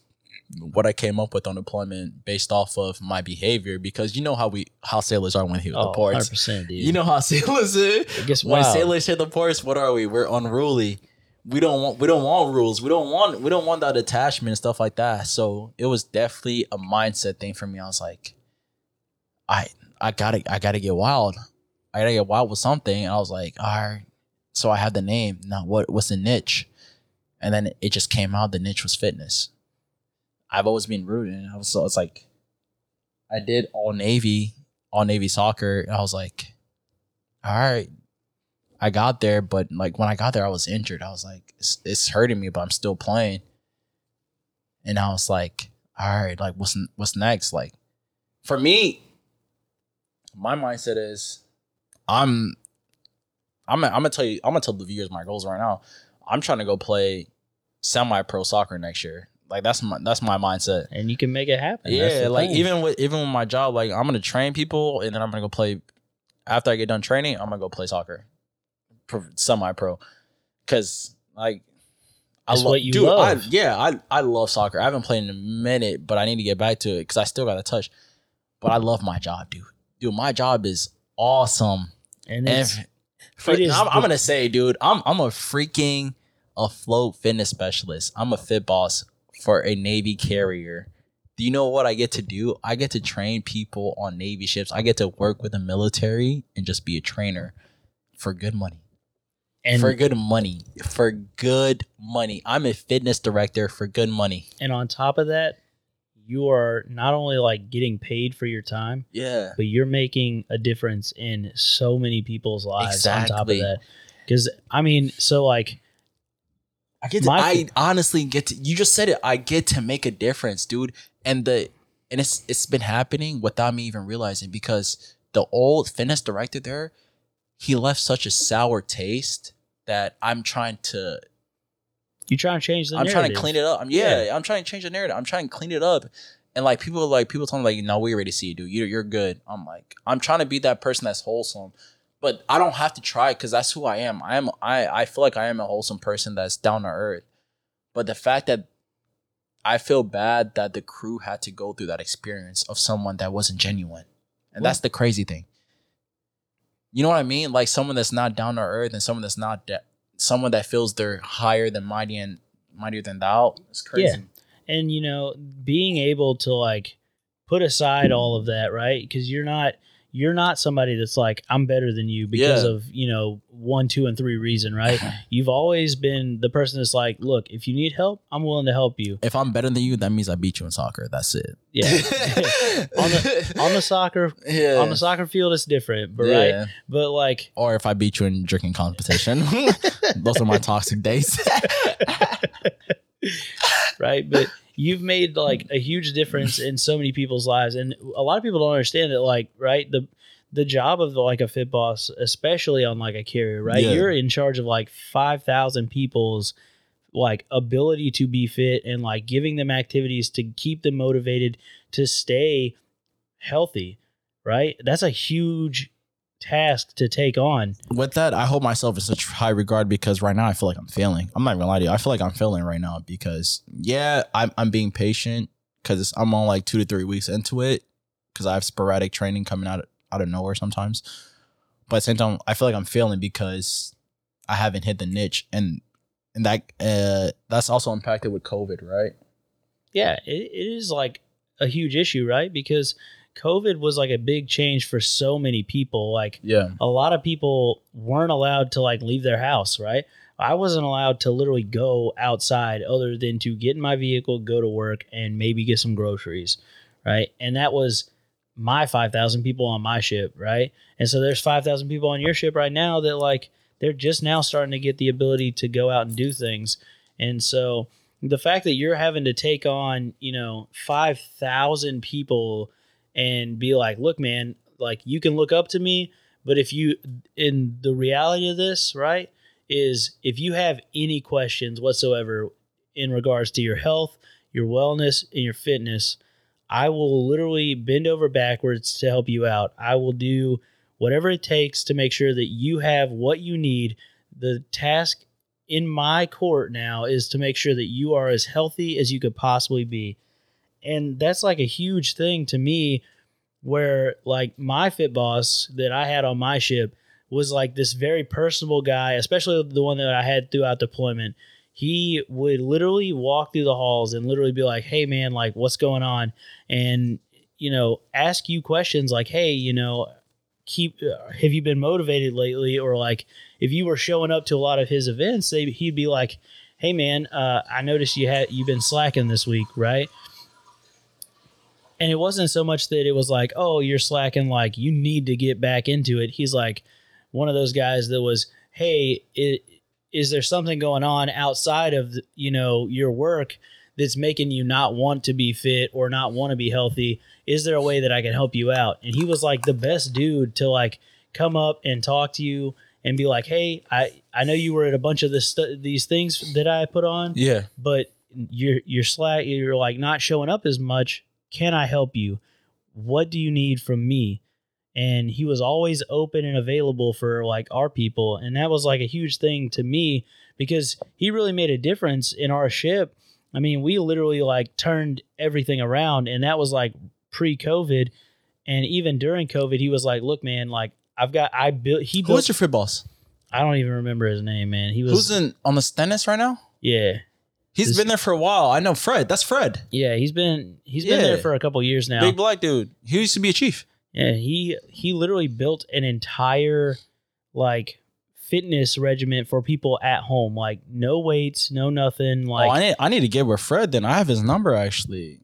what I came up with on deployment based off of my behavior because you know how we how sailors are when hit the Oh, ports. 100%, dude. You know how sailors are. it gets When sailors hit the ports, what are we? We're unruly. We don't want we don't want rules. We don't want we don't want that attachment and stuff like that. So it was definitely a mindset thing for me. I was like, I I gotta I gotta get wild. I gotta get wild with something. And I was like, all right. So I had the name. Now what was the niche? And then it just came out. The niche was fitness. I've always been rooted. And I was like I did all Navy, all Navy soccer. And I was like, all right, I got there, but like when I got there, I was injured. I was like, it's, it's hurting me, but I'm still playing. And I was like, all right, like what's what's next? Like for me, my mindset is, I'm, I'm, I'm gonna tell you, I'm gonna tell the viewers my goals right now. I'm trying to go play semi-pro soccer next year. Like that's my that's my mindset. and you can make it happen. Yeah, like thing. even with even with my job, like I'm gonna train people, and then I'm gonna go play. After I get done training, I'm gonna go play soccer, semi pro, because like I It's lo- what you dude, love. I, yeah, I I love soccer. I haven't played in a minute, but I need to get back to it because I still got a touch. But I love my job, dude. Dude, my job is awesome. and And it's, for- I'm, I'm gonna say, dude, I'm I'm a freaking afloat fitness specialist. I'm a fit boss for a Navy carrier. Do you know what I get to do? I get to train people on Navy ships. I get to work with the military and just be a trainer for good money. and for good money. For good money. I'm a fitness director for good money. and on top of that, you are not only like getting paid for your time, Yeah. but you're making a difference in so many people's lives on top of that. Because I mean, so like I get to, My- I honestly get to you just said it. I get to make a difference, dude. And the and it's it's been happening without me even realizing because the old fitness director there, he left such a sour taste that I'm trying to you trying to change the I'm trying to clean it up. I'm yeah, I'm trying to change the narrative. I'm trying to clean it up. And like people like people tell me like, no, we already see you, dude. You're you're good. I'm like, I'm trying to be that person that's wholesome. But I don't have to try because that's who I am. I am I I feel like I am a wholesome person that's down to earth. But the fact that I feel bad that the crew had to go through that experience of someone that wasn't genuine. And that's the crazy thing. You know what I mean? Like someone that's not down to earth and someone that's not de- someone that feels they're higher than mighty and mightier than thou. It's crazy. Yeah. and you know being able to like put aside all of that right because you're not you're not somebody that's like i'm better than you because Yeah. of you know one two and three reason right you've always been the person that's like look if you need help i'm willing to help you If I'm better than you, that means I beat you in soccer. That's it. yeah on the on the soccer yeah. on the soccer field it's different but Yeah. right but like Or if I beat you in drinking competition. Those are my toxic days. right? But you've made like a huge difference in so many people's lives, and a lot of people don't understand that. Like, right, the the job of like a fit boss, especially on like a carrier, right? Yeah. You're in charge of like five thousand people's like ability to be fit and like giving them activities to keep them motivated to stay healthy, right? That's a huge task to take on. with that, I hold myself in such high regard because right now I feel like I'm failing. I'm not gonna lie to you. I feel like I'm failing right now because yeah, I'm I'm being patient because I'm on like two to three weeks into it because I have sporadic training coming out out of nowhere sometimes. But at the same time, I feel like I'm failing because I haven't hit the niche and and that uh that's also impacted with COVID, right? Yeah, it, it is like a huge issue, right? Because COVID was like a big change for so many people. Like Yeah. a lot of people weren't allowed to like leave their house, right? I wasn't allowed to literally go outside other than to get in my vehicle, go to work, and maybe get some groceries, right? And that was my 5,000 people on my ship, right? And so there's 5,000 people on your ship right now that like they're just now starting to get the ability to go out and do things. And so the fact that you're having to take on, you know, 5,000 people and be like, look, man, like you can look up to me, but if you, in the reality of this, right, is if you have any questions whatsoever in regards to your health, your wellness, and your fitness, I will literally bend over backwards to help you out. I will do whatever it takes to make sure that you have what you need. The task in my court now is to make sure that you are as healthy as you could possibly be. And that's like a huge thing to me where like my fit boss that I had on my ship was like this very personable guy, especially the one that I had throughout deployment. He would literally walk through the halls and literally be like, "Hey man, like what's going on?" and you know, ask you questions like, "Hey, you know, keep uh, have you been motivated lately?" or like if you were showing up to a lot of his events, they, he'd be like, "Hey man, uh, I noticed you had you've been slacking this week, right?" And it wasn't so much that it was like, "Oh, you're slacking," like you need to get back into it. He's like one of those guys that was, "Hey, it, is there something going on outside of you know your work that's making you not want to be fit or not want to be healthy? Is there a way that I can help you out?" And he was like the best dude to like come up and talk to you and be like, "Hey, I I know you were at a bunch of this these things that I put on, Yeah. but you're you're slack you're like not showing up as much. Can I help you? What do you need from me?" And he was always open and available for like our people, and that was like a huge thing to me because he really made a difference in our ship. I mean, we literally like turned everything around, and that was like pre-COVID, and even during COVID, he was like, "Look, man, like I've got I built he Who's built your fit boss? I don't even remember his name, man. He was Who's in on the Stennis right now? yeah He's This- been there for a while. I know Fred. That's Fred. yeah he's been he's been there for a couple years now. Big black dude. He used to be a chief. Yeah, he he literally built an entire like fitness regimen for people at home, like no weights, no nothing. Like oh, I need I need to get with Fred. Then I have his number actually.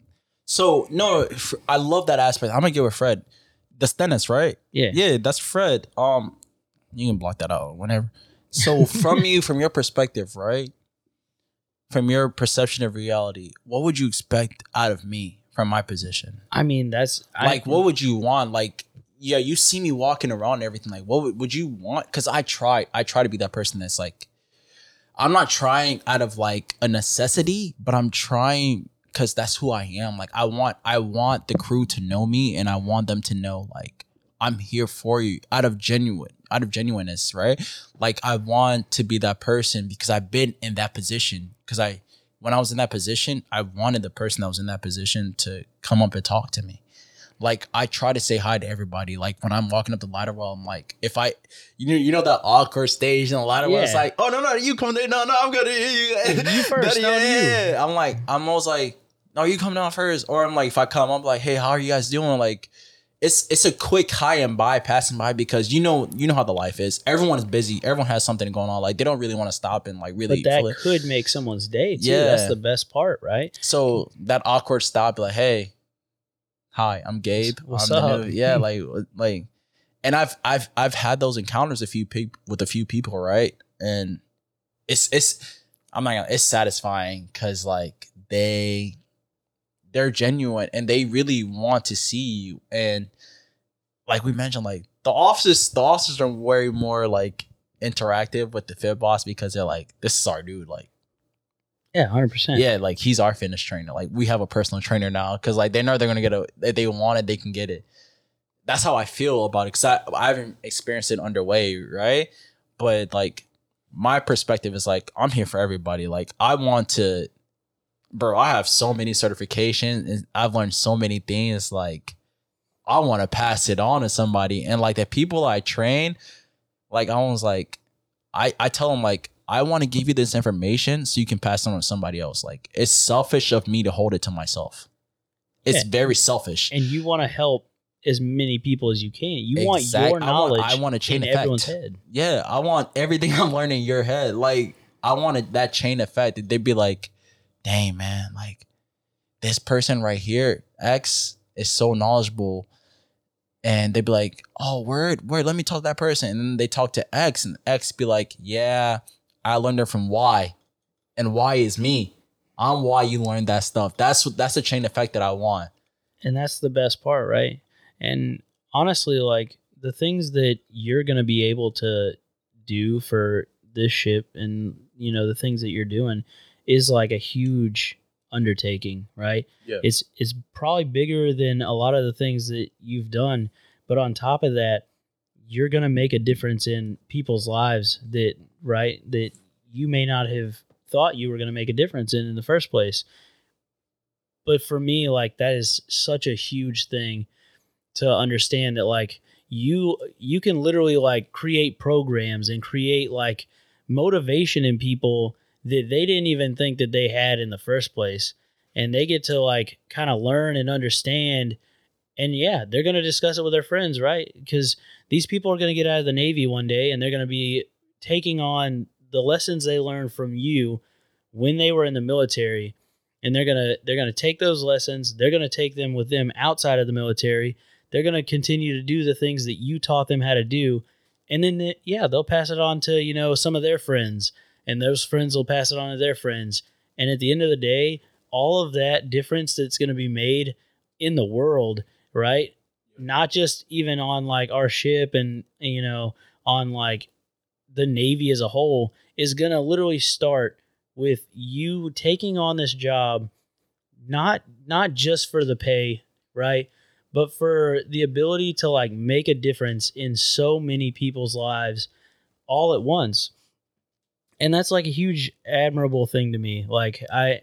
So no, I love that aspect. I'm gonna get with Fred. The Stennis, right? yeah, Yeah, that's Fred. Um, you can block that out whenever. So from you, from your perspective, right? From your perception of reality, what would you expect out of me from my position? I mean that's Like, I, what would you want? Like, yeah, you see me walking around and everything. Like, what would, would you want? Because I try, I try to be that person that's like, I'm not trying out of like a necessity, but I'm trying because that's who I am. Like, I want, I want the crew to know me, and I want them to know like I'm here for you out of genuine, out of genuineness, right? Like, I want to be that person because I've been in that position. Because I, when I was in that position, I wanted the person that was in that position to come up and talk to me like I try to say hi to everybody. Like when I'm walking up the ladder well, I'm like, if I you know you know that awkward stage in the ladder where it's like, oh no no you come there, no no I'm gonna You first, yeah, no, you. yeah, yeah. I'm like I'm always like, no you come down first, or I'm like if I come, I'm like, hey how are you guys doing? Like it's it's a quick hi and bye passing by because you know you know how the life is. Everyone is busy. Everyone has something going on. Like they don't really want to stop and like really. but that fully- could make someone's day too. Yeah. That's the best part, right? so that awkward stop, like, hey, hi, I'm Gabe. What's I'm up? yeah, like, like, and I've I've I've had those encounters a few people with a few people, right? And it's it's I'm not gonna it's satisfying because like they they're genuine and they really want to see you and like we mentioned like the officers the officers are way more like interactive with the fit boss because they're like this is our dude like Yeah, hundred percent. yeah, like he's our fitness trainer. Like we have a personal trainer now because like they know they're gonna get a if they want it, they can get it. that's how I feel about it because I, I haven't experienced it underway, right? But like my perspective is like I'm here for everybody. Like I want to, bro. I have so many certifications and I've learned so many things. Like I want to pass it on to somebody, and like the people I train, like I was like, I I tell them like I want to give you this information so you can pass it on to somebody else. Like it's selfish of me to hold it to myself. It's Yeah. very selfish. and you want to help as many people as you can. You want your I want- knowledge I want a chain effect. everyone's head. Yeah, I want everything I'm learning in your head. Like, I wanted that chain effect. that They'd be like, dang, man, like this person right here, X, is so knowledgeable. And they'd be like, oh, word, word, let me talk to that person. And then they talk to X, and X be like, yeah, I learned it from Y. And Y is me. I'm why you learned that stuff. That's that's the chain effect that I want. and that's the best part right and honestly like the things that you're to be able to do for this ship and you know the things that you're doing is like a huge undertaking right Yeah. it's it's probably bigger than a lot of the things that you've done but on top of that you're going to make a difference in people's lives that right that you may not have thought you were going to make a difference in in the first place but for me like that is such a huge thing to understand that like you you can literally like create programs and create like motivation in people that they didn't even think that they had in the first place. And they get to like kind of learn and understand. And yeah they're going to discuss it with their friends right? Because these people are going to get out of the navy one day and they're going to be taking on the lessons they learned from you when they were in the military. And they're going to they're going to take those lessons. They're going to take them with them outside of the military. They're going to continue to do the things that you taught them how to do. And then yeah they'll pass it on to you know some of their friends and those friends will pass it on to their friends. And at the end of the day all of that difference that's going to be made in the world right? Not just even on like our ship and you know on like the navy as a whole is going to literally start with you taking on this job not not just for the pay right? But for the ability to like make a difference in so many people's lives all at once and that's like a huge admirable thing to me like i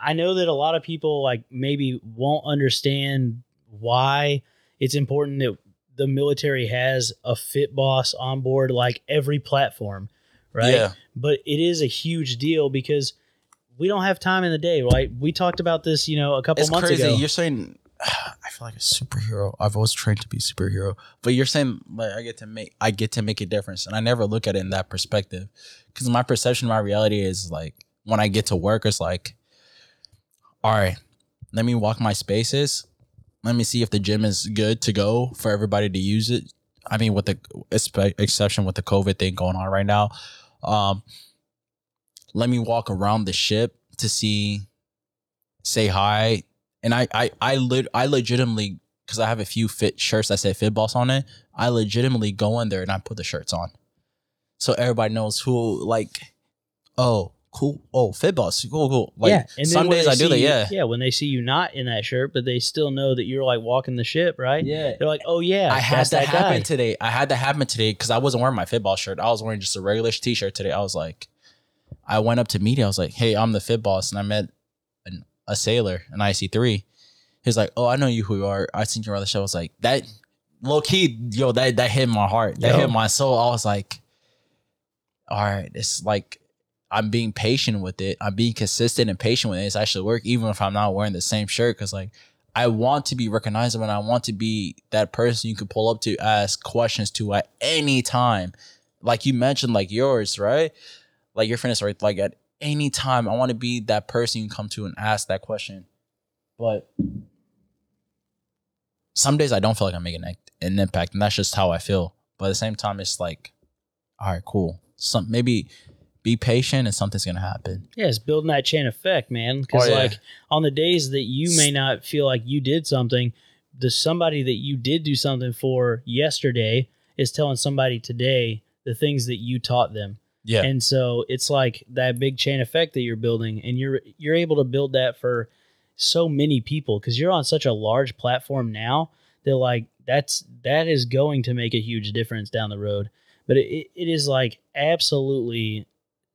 i know that a lot of people like maybe won't understand why it's important that the military has a fit boss on board like every platform right Yeah. but it is a huge deal because we don't have time in the day right we talked about this you know a couple months ago. it's months crazy. ago You're saying I feel like a superhero. I've always trained to be a superhero, but you're saying like I get to make I get to make a difference, and I never look at it in that perspective because my perception, my reality is like when I get to work, it's like, all right, let me walk my spaces. Let me see if the gym is good to go for everybody to use it. I mean, with the exception with the COVID thing going on right now, um, let me walk around the ship to see, say hi, and I I I lit I legitimately because I have a few fit shirts that say Fit Boss on it. I legitimately go in there and I put the shirts on, so everybody knows who like. Oh, cool. Oh, Fit Boss. Cool, cool. Like yeah, and then some when days I do that. you- Yeah. yeah. When they see you not in that shirt, but they still know that you're like walking the ship, right? Yeah. They're like, oh yeah, I had that, that happen guy. today. I had that happen today because I wasn't wearing my Fit Boss shirt. I was wearing just a regular t-shirt today. I was like, I went up to media. I was like, hey, I'm the Fit Boss, and I met a sailor, an IC3. He's like, oh, I know you who you are. I seen you on the show. I was like, that low key, yo, that that hit my heart. That Yo. hit my soul. I was like, all right, it's like I'm being patient with it. I'm being consistent and patient with it. It's actually work, even if I'm not wearing the same shirt. Cause like I want to be recognizable and I want to be that person you can pull up to ask questions to at any time. Like you mentioned, like yours, right? Like your friends, right? Like at any time, I want to be that person you can come to and ask that question. But some days I don't feel like I'm making an- an impact, and that's just how I feel. But at the same time, it's like, all right, cool. Some maybe be patient and something's gonna happen. Yeah, it's building that chain effect, man. Because Oh, yeah. like on the days that you may not feel like you did something, the somebody that you did do something for yesterday is telling somebody today the things that you taught them. Yeah. And so it's like that big chain effect that you're building, and you're you're able to build that for so many people because you're on such a large platform now that like that's that is going to make a huge difference down the road. But it, it is like absolutely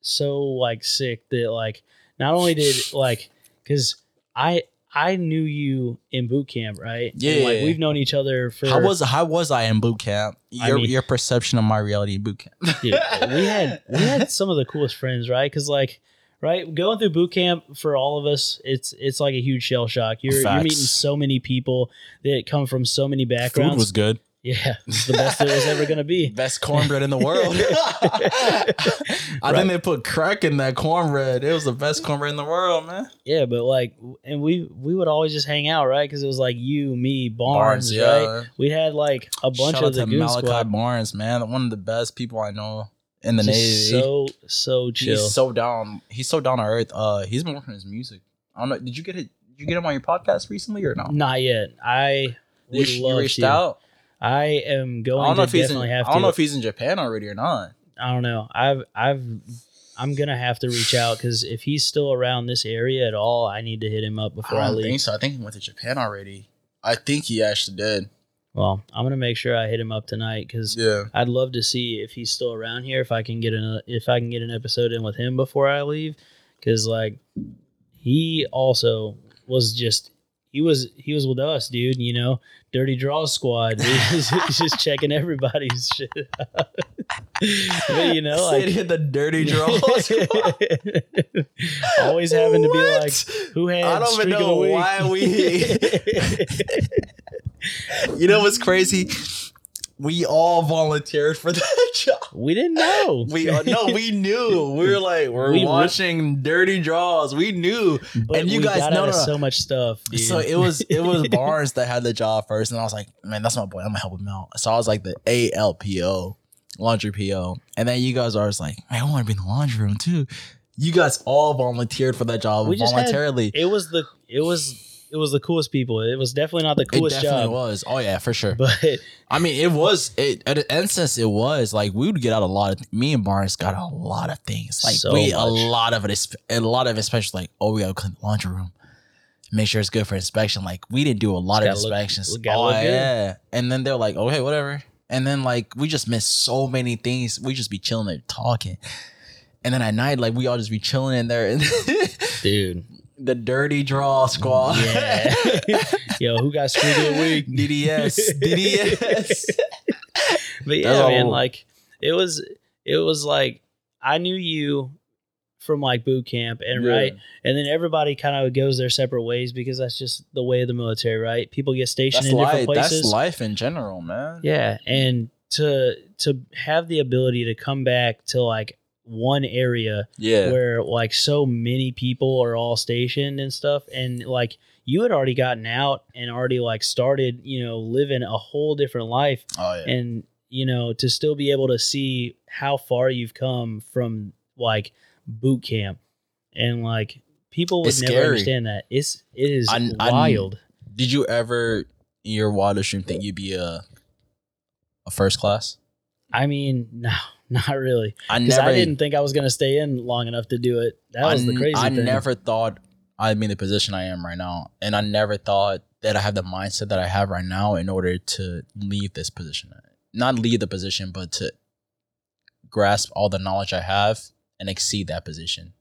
so like sick that like not only did like because I I knew you in boot camp, right? And, like Yeah. we've known each other for How was how was I in boot camp? I Your mean- your perception of my reality in boot camp. Dude, we had we had some of the coolest friends, right? Because like, right, going through boot camp for all of us, it's it's like a huge shell shock. You're you're meeting so many people that come from so many backgrounds. Food was good. Yeah, it's the best it was ever gonna be. Best cornbread in the world. I Right. think they put crack in that cornbread. It was the best cornbread in the world, man. Yeah, but like, and we we would always just hang out, right? Because it was like you, me, Barnes, right? We had like a bunch Shout of the to goon Malachi squad. Barnes, man. One of the best people I know in the Just Navy. so so chill. He's so down. He's so down to earth. Uh, he's been working on his music. I don't know. Did you get it? Did you get him on your podcast recently or not? Not yet. I would you love reached to. out. I am I going don't know to if he's in. definitely have I don't to. know if he's in Japan already or not. I don't know. I've I've I'm gonna have to reach out because if he's still around this area at all, I need to hit him up before I I, leave. think so. I think he went to Japan already. I think he actually did. Well, I'm gonna make sure I hit him up tonight because Yeah. I'd love to see if he's still around here. If I can get an if I can get an episode in with him before I leave, because like he also was just he was he was with us, dude. You know, Dirty Draw Squad. He was, he was just checking everybody's shit. out. but you know, like the dirty draws. always having to be like, who had I don't even streak of the know why we. you know what's crazy? We all volunteered for that job. we didn't know. We uh, no, we knew. We were like, we're We re- watching Dirty Draws. We knew. but and you guys- know no, no, so much stuff. Dude. So it was it was Barnes that had the job first, and I was like, man, that's my boy. I'm gonna help him out. So I was like the ALPO, laundry PO, and then you guys are just like, I want to be in the laundry room too. You guys all volunteered for that job We just had- voluntarily. it was the it was it was the coolest people. It was definitely not the coolest job. It definitely job, was. Oh yeah, for sure. but I mean, it was. It at an instance, it was like we would get out a lot of. Me and Barnes got a lot of things. Like So we a lot of it. is- A lot of it, especially like, oh, we gotta clean the laundry room. Make sure it's good for inspection. Like we didn't do a lot of look- inspections. oh look good. yeah, and then they're like, okay, whatever. And then like we just missed so many things. We just be chilling there talking. And then at night, like we all just be chilling in there. And dude, the dirty draw squad. yeah, yo, who got screwed the week? DDS. DDS. But yeah, That's man, like it was it was like I knew you from like boot camp and Yeah. right and then everybody kind of goes their separate ways because that's just the way of the military right people get stationed That's in different places That's life in general, man. yeah and to to have the ability to come back to like one area Yeah. where like so many people are all stationed and stuff and like you had already gotten out and already like started you know living a whole different life Oh yeah. and you know to still be able to see how far you've come from like boot camp and like people would It's never scary. understand that it's it is I- I- wild Did you ever in your wildest dream think you'd be a a first class? I mean no not really I never i didn't think i was going to stay in long enough to do it that was I, the crazy thing. I thing never thought I'd be in the position I am right now. And I never thought that I have the mindset that I have right now in order to leave this position. Not leave the position, but to grasp all the knowledge I have and exceed that position.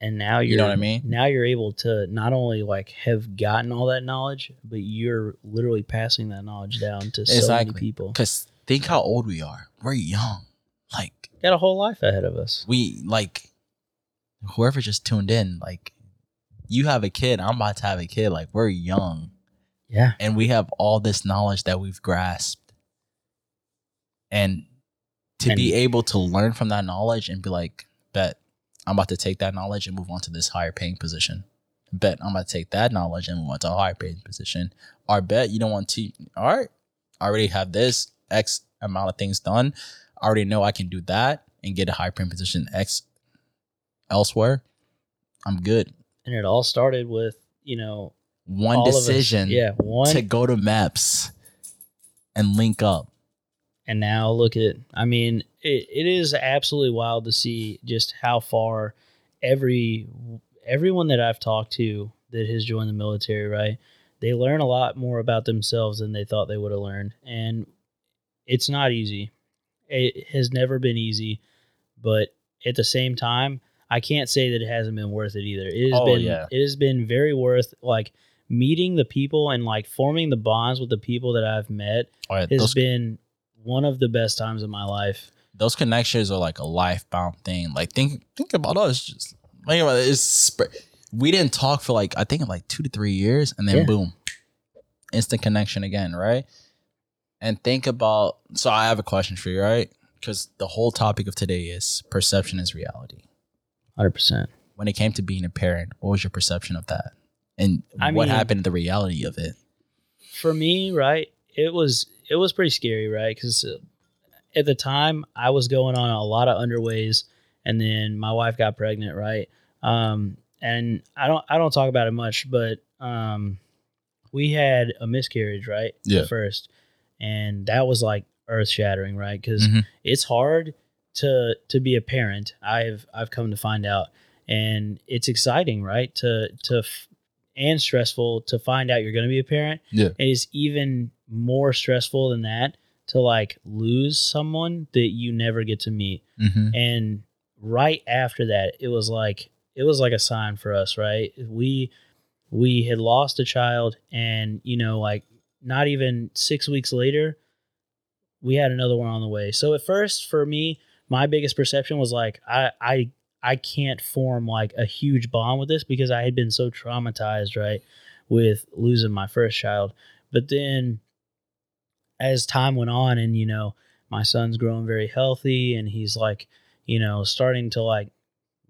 and now you're You know what I mean? now you're able to not only like have gotten all that knowledge but you're literally passing that knowledge down to so many people Because think how old we are. We're young. Like got a whole life ahead of us we like whoever just tuned in, like you have a kid, I'm about to have a kid, like we're young yeah and we have all this knowledge that we've grasped. And to be able to learn from that knowledge and be like, bet I'm about to take that knowledge and move on to this higher paying position. Bet I'm about to take that knowledge and move on to a higher paying position. Or bet you don't want to, all right, I already have this X amount of things done. I already know I can do that and get a high paying position X elsewhere. I'm good. and it all started with you know One decision yeah one to go to MEPS and link up. and now look at i mean it, it is absolutely wild to see just how far every everyone that i've talked to that has joined the military right they learn a lot more about themselves than they thought they would have learned. And it's not easy. It has never been easy, but at the same time, I can't say that it hasn't been worth it either. It has Oh, been yeah. it has been very worth like meeting the people and like forming the bonds with the people that I've met oh, All right, has those, been one of the best times of my life. those connections are like a life bound thing. Like think think about us. Just think about it. It's we didn't talk for like I think like two to three years, and then Yeah. boom, instant connection again, right? And think about. So I have a question for you, right? Because the whole topic of today is perception is reality. 100%. When it came to being a parent, what was your perception of that? And I what mean- happened to the reality of it? for me, right, it was it was pretty scary, right? Because at the time I was going on a lot of underways, and then my wife got pregnant, right? Um, and I don't I don't talk about it much, but um, we had a miscarriage, right? Yeah. First, and that was like earth shattering, right? Because Mhm. it's hard to to be a parent. I've I've come to find out, and it's exciting, right? To to f- and stressful to find out you're going to be a parent. Yeah. It is even more stressful than that to like lose someone that you never get to meet. Mhm. And right after that, it was like it was like a sign for us, right? We we had lost a child and you know like not even 6 weeks later we had another one on the way. So at first for me, my biggest perception was like I I I can't form like a huge bond with this because I had been so traumatized, right, with losing my first child. But then as time went on and you know, my son's growing very healthy and he's like, you know, starting to like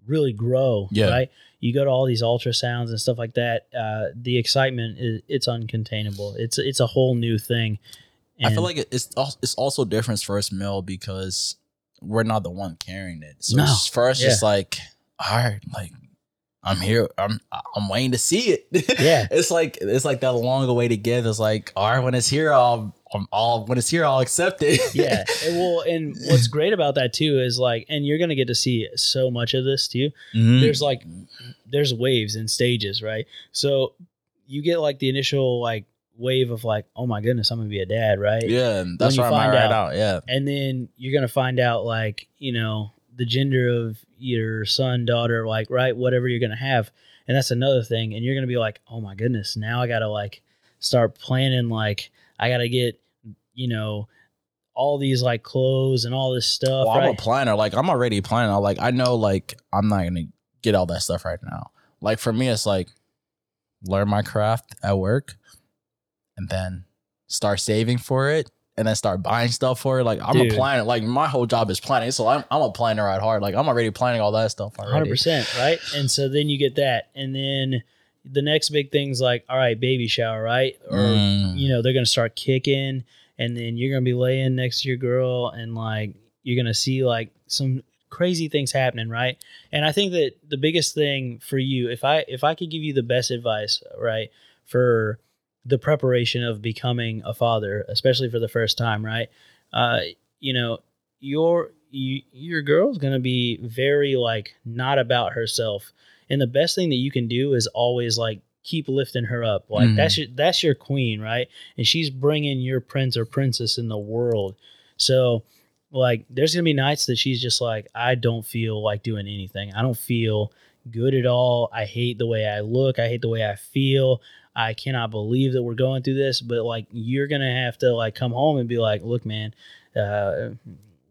really grow, Yeah. right? You go to all these ultrasounds and stuff like that. Uh, the excitement is it's uncontainable. It's it's a whole new thing. I feel like it's it's also different for us male because we're not the one carrying it. So No. it's for us, just like, all right, like I'm here, I'm I'm waiting to see it. Yeah. it's like it's like that long way to get. It's like, all right, when it's here, I'll I'm all when it's here, I'll accept it. yeah. And well, and what's great about that too is like, and you're gonna get to see so much of this too. Mhm. There's like, there's waves and stages, right? So you get like the initial like wave of like, oh my goodness, I'm gonna be a dad, right? yeah, and that's where I'm find right out- now. Yeah, and then you're gonna find out like you know the gender of your son daughter like right whatever you're gonna have and that's another thing and you're gonna be like oh my goodness now i gotta like start planning like i gotta get you know all these like clothes and all this stuff well, I'm a planner. Like I'm already planning. i Like I know, like I'm not gonna get all that stuff right now. Like for me, it's like learn my craft at work, and then start saving for it, and then start buying stuff for it. Like I'm Dude. a planner. Like my whole job is planning, so I'm I'm a planner at heart. Like I'm already planning all that stuff already. Hundred percent, right? And so then you get that, and then the next big thing's like, all right, baby shower, right? Or Mm. you know they're gonna start kicking, and then you're gonna be laying next to your girl, and like you're gonna see like some crazy things happening, right? And I think that the biggest thing for you, if I if I could give you the best advice, right, for the preparation of becoming a father, especially for the first time, right? Uh, you know, your you, your girl's gonna be very like not about herself, and the best thing that you can do is always like keep lifting her up. Like Mhm. that's your that's your queen, right? And she's bringing your prince or princess in the world. So like there's gonna be nights that she's just like i don't feel like doing anything i don't feel good at all i hate the way i look i hate the way i feel i cannot believe that we're going through this but like you're gonna have to like come home and be like look man uh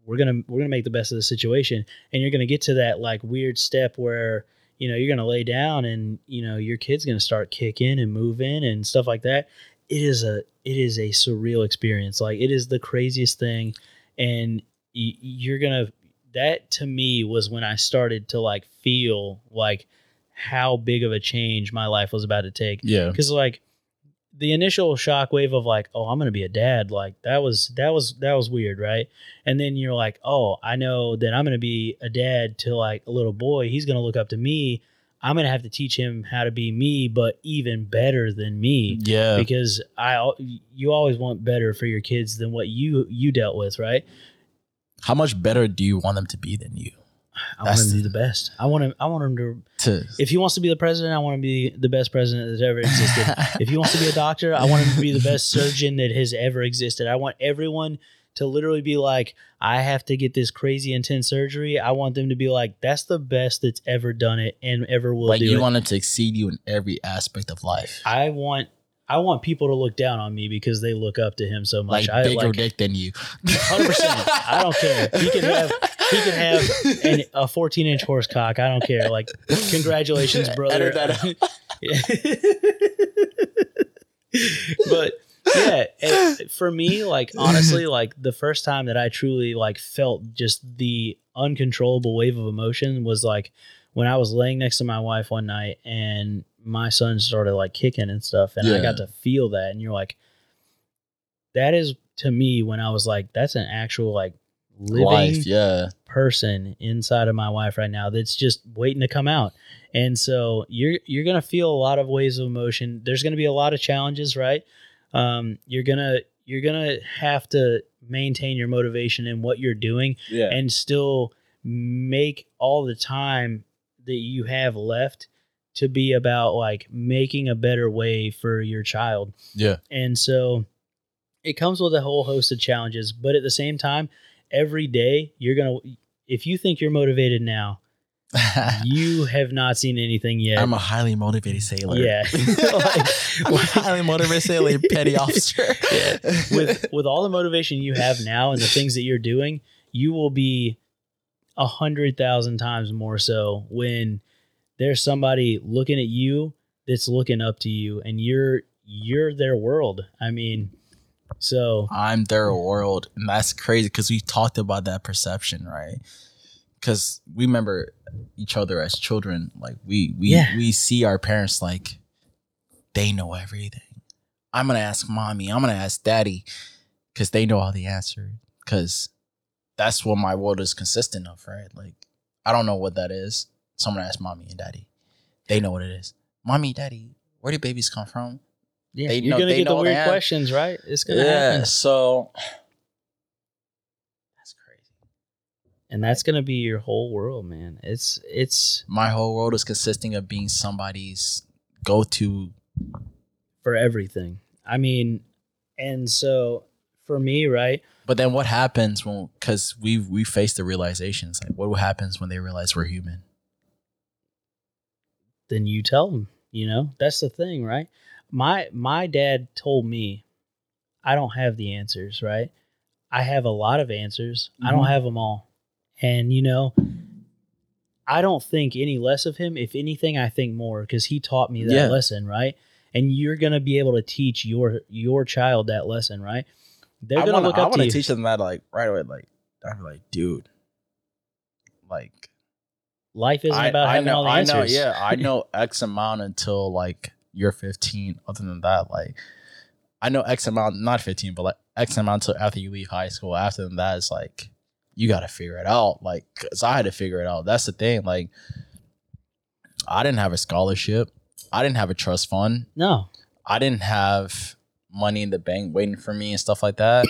we're gonna we're gonna make the best of the situation and you're gonna get to that like weird step where you know you're gonna lay down and you know your kid's gonna start kicking and moving and stuff like that. It is a it is a surreal experience. Like it is the craziest thing. And y- you're gonna that to me was when i started to like feel like how big of a change my life was about to take. Yeah. because like the initial shockwave of like oh i'm gonna be a dad like that was that was that was weird right? And then you're like oh i know that i'm gonna be a dad to like a little boy. He's gonna look up to me. I'm gonna have to teach him how to be me but even better than me. Yeah. because i you always want better for your kids than what you you dealt with right? How much better do you want them to be than you? I want him to be the- best. I want him. I want him to. To If he wants to be the president, I want him to be the best president that's ever existed. if he wants to be a doctor, I want him to be the best surgeon that has ever existed. I want everyone to literally be like, I have to get this crazy intense surgery. I want them to be like, that's the best that's ever done it and ever will like you it. want him to exceed you in every aspect of life. I want. I want people to look down on me because they look up to him so much. like I bigger like dick than you. 100%. I don't care. He can have he can have an, a 14 inch horse cock. I don't care. Like, congratulations, brother. But yeah, it, for me, like honestly, like the first time that I truly like felt just the uncontrollable wave of emotion was like when I was laying next to my wife one night and my son started like kicking and stuff, and I got to feel that, and you're like, that is to me when I was like, that's an actual like living Life, yeah. Person inside of my wife right now that's just waiting to come out. And so you're you're gonna feel a lot of waves of emotion. There's gonna be a lot of challenges, right? Um, you're gonna you're gonna have to maintain your motivation in what you're doing Yeah. and still make all the time that you have left to be about like making a better way for your child. Yeah. And so it comes with a whole host of challenges, but at the same time, every day you're going to if you think you're motivated now, you have not seen anything yet. I'm a highly motivated sailor. Yeah. I'm a highly motivated sailor, petty officer. Yeah. with with all the motivation you have now and the things that you're doing, you will be a hundred thousand times more so when there's somebody looking at you that's looking up to you and you're you're their world. I mean, so I'm their world. And that's crazy because we talked about that perception, right? Because we remember each other as children. Like we we Yeah. we see our parents like they know everything. I'm gonna ask mommy, I'm gonna ask daddy, because they know all the answers. Cause that's what my world is consistent of, right? Like I don't know what that is. So I'm gonna ask mommy and daddy. They know what it is. Mommy, daddy, where do babies come from? Yeah, They you're know- gonna get the weird questions, right? It's gonna Yeah. happen. So that's crazy. And that's gonna be your whole world, man. It's it's my whole world is consisting of being somebody's go-to for everything. I mean, and so for me, right? but then what happens when because we we face the realizations like what happens when they realize we're human then you tell them you know that's the thing right my my dad told me i don't have the answers right? I have a lot of answers. I don't Mhm. have them all. And you know i don't think any less of him. If anything i think more because he taught me that Yeah. lesson right? And you're going to be able to teach your your child that lesson right? They're I going to wanna, look I up want to you. teach them that like right away like i'm like dude like life isn't I, about I having know all the i answers. know yeah i know x amount until like you're 15 other than that like i know x amount not 15 but like x amount until after you leave high school after than that it's like you got to figure it out like because i had to figure it out. That's the thing like i didn't have a scholarship. I didn't have a trust fund. No. I didn't have money in the bank waiting for me and stuff like that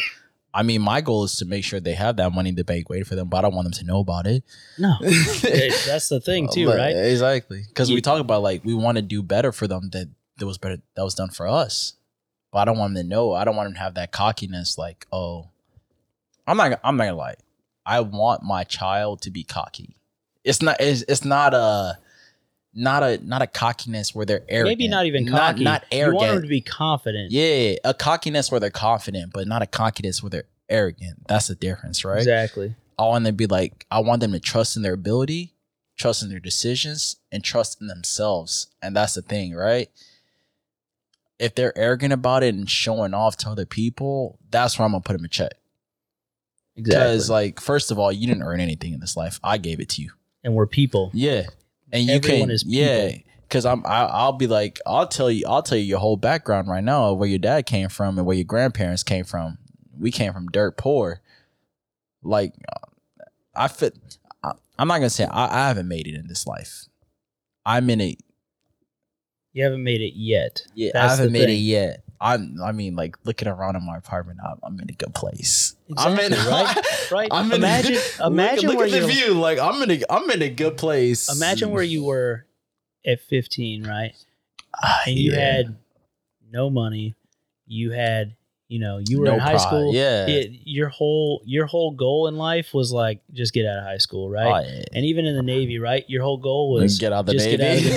i mean my goal is to make sure they have that money in the bank waiting for them but i don't want them to know about it no that's the thing too But- right Exactly. Because You- we talk about like we want to do better for them that that was better that was done for us. But I don't want them to know. I don't want them to have that cockiness. Like, oh, I'm not. I'm not gonna lie. I want my child to be cocky. It's not. It's, it's not a. Not a not a cockiness where they're arrogant. maybe not even Not cocky not you want them arrogant. to be confident yeah, a cockiness where they're confident, but not a cockiness where they're arrogant. That's the difference, right? exactly I want them to be like, I want them to trust in their ability, trust in their decisions, and trust in themselves. And that's the thing, right? If they're arrogant about it and showing off to other people, that's where I'm gonna put them in check. Exactly. Because, like, first of all, you didn't earn anything in this life. I gave it to you. and we're people. Yeah, and you Everyone can, is people. yeah. Because I'm, I, I'll be like, I'll tell you, I'll tell you your whole background right now of where your dad came from and where your grandparents came from. We came from dirt poor. Like, I fit. I, I'm not gonna say I, I haven't made it in this life. I'm in it. You haven't made it yet. Yeah, That's I haven't made it yet. I'm. I mean, like looking around in my apartment, I'm, I'm in a good place. I'm in Exactly, right? Right. I'm in, Imagine- look- imagine look, where at the you're- view. Like I'm in a. I'm in a good place. Imagine where you were at 15, right? Ah, And you yeah. had no money. You had, you know, you were No in high pride, school. Yeah. It- your whole your whole goal in life was like just get out of high school, right? Oh, yeah. And even in the Navy, right? Your whole goal was get out of the just Navy. get out of the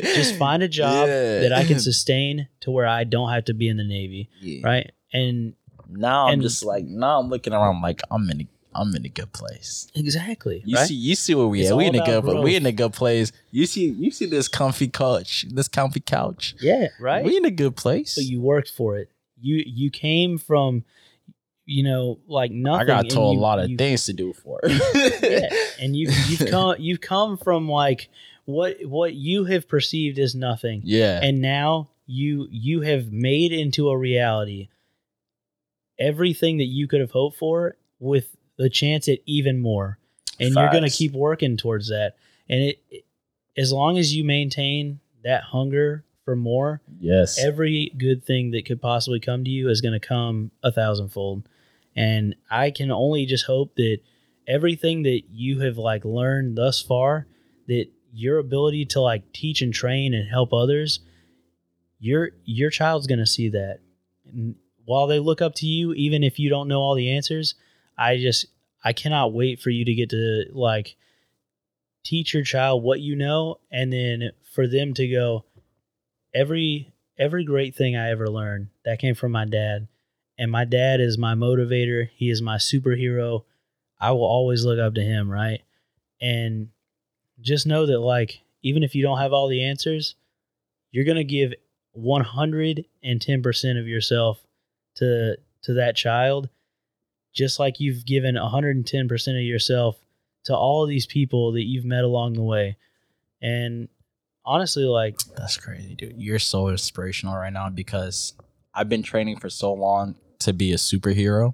Navy. just find a job Yeah. that I can sustain to where I don't have to be in the Navy, Yeah. right? And Now I'm just like now I'm looking around like I'm in a I'm in a good place. exactly, You right? see you see where we It's at. We in a good but we in a good place. You see you see this comfy couch, this comfy couch. yeah, right. We in a good place. so you worked for it. You you came from, you know, like nothing. I got told you- a lot of things to do for it. yeah, and you you've come you've come from like what what you have perceived as nothing, yeah. and now you you have made into a reality everything that you could have hoped for with the chance at even more and you're going to keep working towards that and it, it as long as you maintain that hunger for more yes. every good thing that could possibly come to you is going to come a thousandfold and i can only just hope that everything that you have like learned thus far that your ability to like teach and train and help others your your child's going to see that and while they look up to you even if you don't know all the answers i just i cannot wait for you to get to like teach your child what you know and then for them to go every every great thing I ever learned that came from my dad. And my dad is my motivator. He is my superhero. I will always look up to him, right? And just know that like even if you don't have all the answers, you're going to give 110% of yourself to to that child just like you've given 110% of yourself to all these people that you've met along the way. And honestly like That's crazy, dude. You're so inspirational right now because I've been training for so long to be a superhero.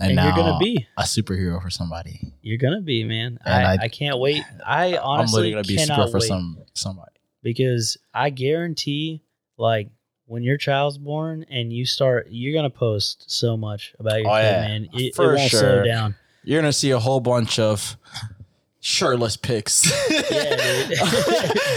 and, now you're gonna be a superhero for somebody. you're gonna be man And I, I- I, can't wait i honestly I'm honestly literally gonna be a cannot superhero for wait some somebody. because i guarantee like when your child's born and you start you're gonna post so much about your Oh, kid yeah. man it, it won't slow down You're gonna see a whole bunch of shirtless pics.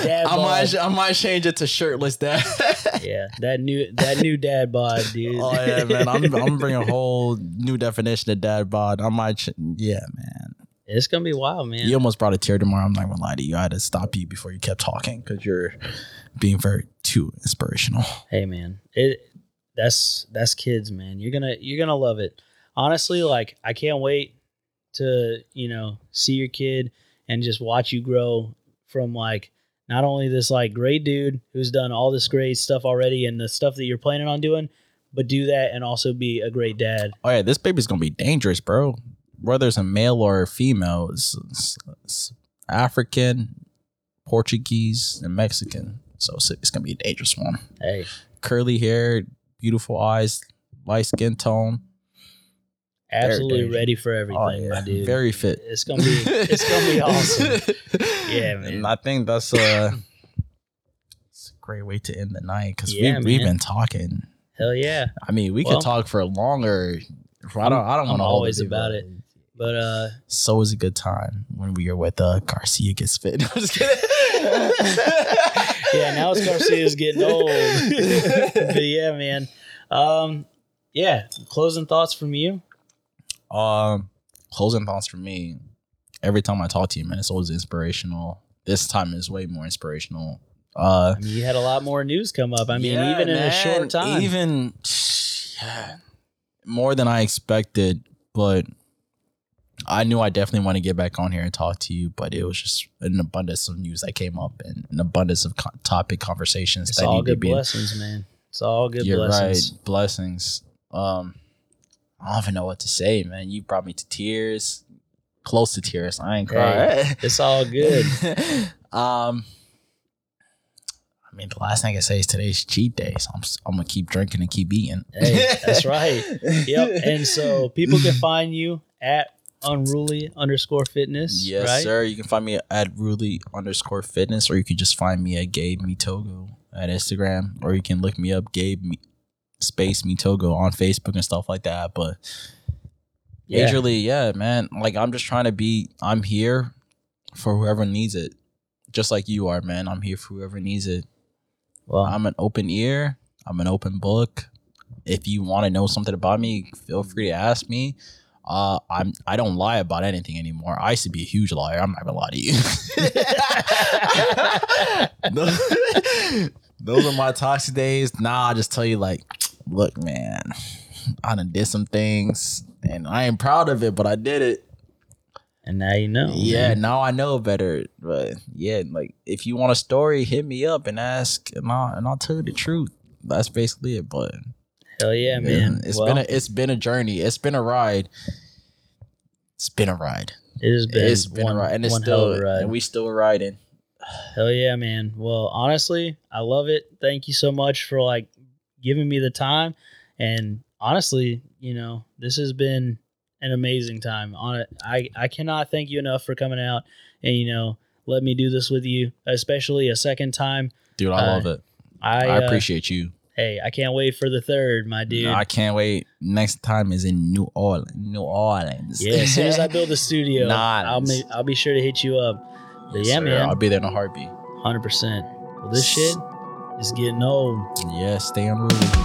Yeah, I might. I might change it to shirtless dad. yeah that new that new dad bod dude Oh yeah, man! I'm I'm bringing a whole new definition of dad bod. I might, ch- yeah, man. it's gonna be wild man You almost brought a tear to my. I'm not gonna lie to you. I had to stop you before you kept talking because you're being very too inspirational. hey man it that's that's kids man you're gonna you're gonna love it honestly like i can't wait to you know see your kid and just watch you grow from like not only this like great dude who's done all this great stuff already and the stuff that you're planning on doing but do that and also be a great dad Oh yeah, this baby's gonna be dangerous, bro. Whether it's a male or a female, it's, it's- it's African, Portuguese, and Mexican. So it's, it's gonna be a dangerous one. hey Curly hair, beautiful eyes, light skin tone. Absolutely ready for everything Oh, yeah. my dude Very fit. it's gonna be it's gonna be awesome Yeah, man. And I think that's a, it's a great way to end the night because Yeah, we, we've been talking. hell yeah I mean, we Well, could talk for longer. I don't. I don't want to always about it. but uh So is a good time when we are with uh, Garcia gets fit. I'm just kidding. yeah, now it's Garcia's getting old. but yeah, man. Um, yeah, closing thoughts from you. Um, closing thoughts for me. Every time I talk to you, man, it's always inspirational. This time is way more inspirational. Uh, you had a lot more news come up. I mean, yeah, even in a short time. even yeah, more than I expected. But I knew I definitely want to get back on here and talk to you. But it was just an abundance of news that came up and an abundance of co- topic conversations it's that all good be. blessings, man. It's all good You're blessings. right. Blessings. Um, I don't even know what to say, man. You brought me to tears, close to tears. I ain't crying. It's all good. um, I mean, the last thing I can say is today's cheat day, so I'm I'm gonna keep drinking and keep eating. Hey, that's right. Yep. And so people can find you at unruly underscore fitness. Yes, right? sir. You can find me at Ruly underscore fitness, or you can just find me at Gabe Mitogo at Instagram, or you can look me up, Gabe me, Space Mitogo on Facebook and stuff like that. But Yeah. majorly, yeah, man. Like I'm just trying to be. I'm here for whoever needs it, just like you are, man. I'm here for whoever needs it. Well, I'm an open ear. I'm an open book. If you want to know something about me, feel free to ask me. Uh, I'm I don't lie about anything anymore. I used to be a huge liar. I'm not gonna lie to you. those, those are my toxic days. Nah, I just tell you like, look, man, I done did some things and I ain't proud of it, but I did it. and now you know. Yeah, man. now I know better. But yeah, like if you want a story, hit me up and ask, and I'll and I'll tell you the truth. That's basically it. But Hell yeah, man. it's well, been a it's been a journey. It's been a ride. It's been a ride. it has been, it's been one, a ride, and it's still a ride. and we still riding. Hell yeah, man. Well, honestly, I love it. Thank you so much for like giving me the time. And honestly, you know, this has been an amazing time. On it, I I cannot thank you enough for coming out and you know let me do this with you, especially a second time. Dude, I Uh, love it. I, I uh, appreciate you. Hey, I can't wait for the third, my dude. I can't wait. Next time is in New Orleans. New Orleans. yeah, as soon as I build the studio, Nice. I'll ma- I'll be sure to hit you up. But Yes, yeah, sir. man, I'll be there in a heartbeat. hundred percent. Well, this shit is getting old. Yeah, stay unruly.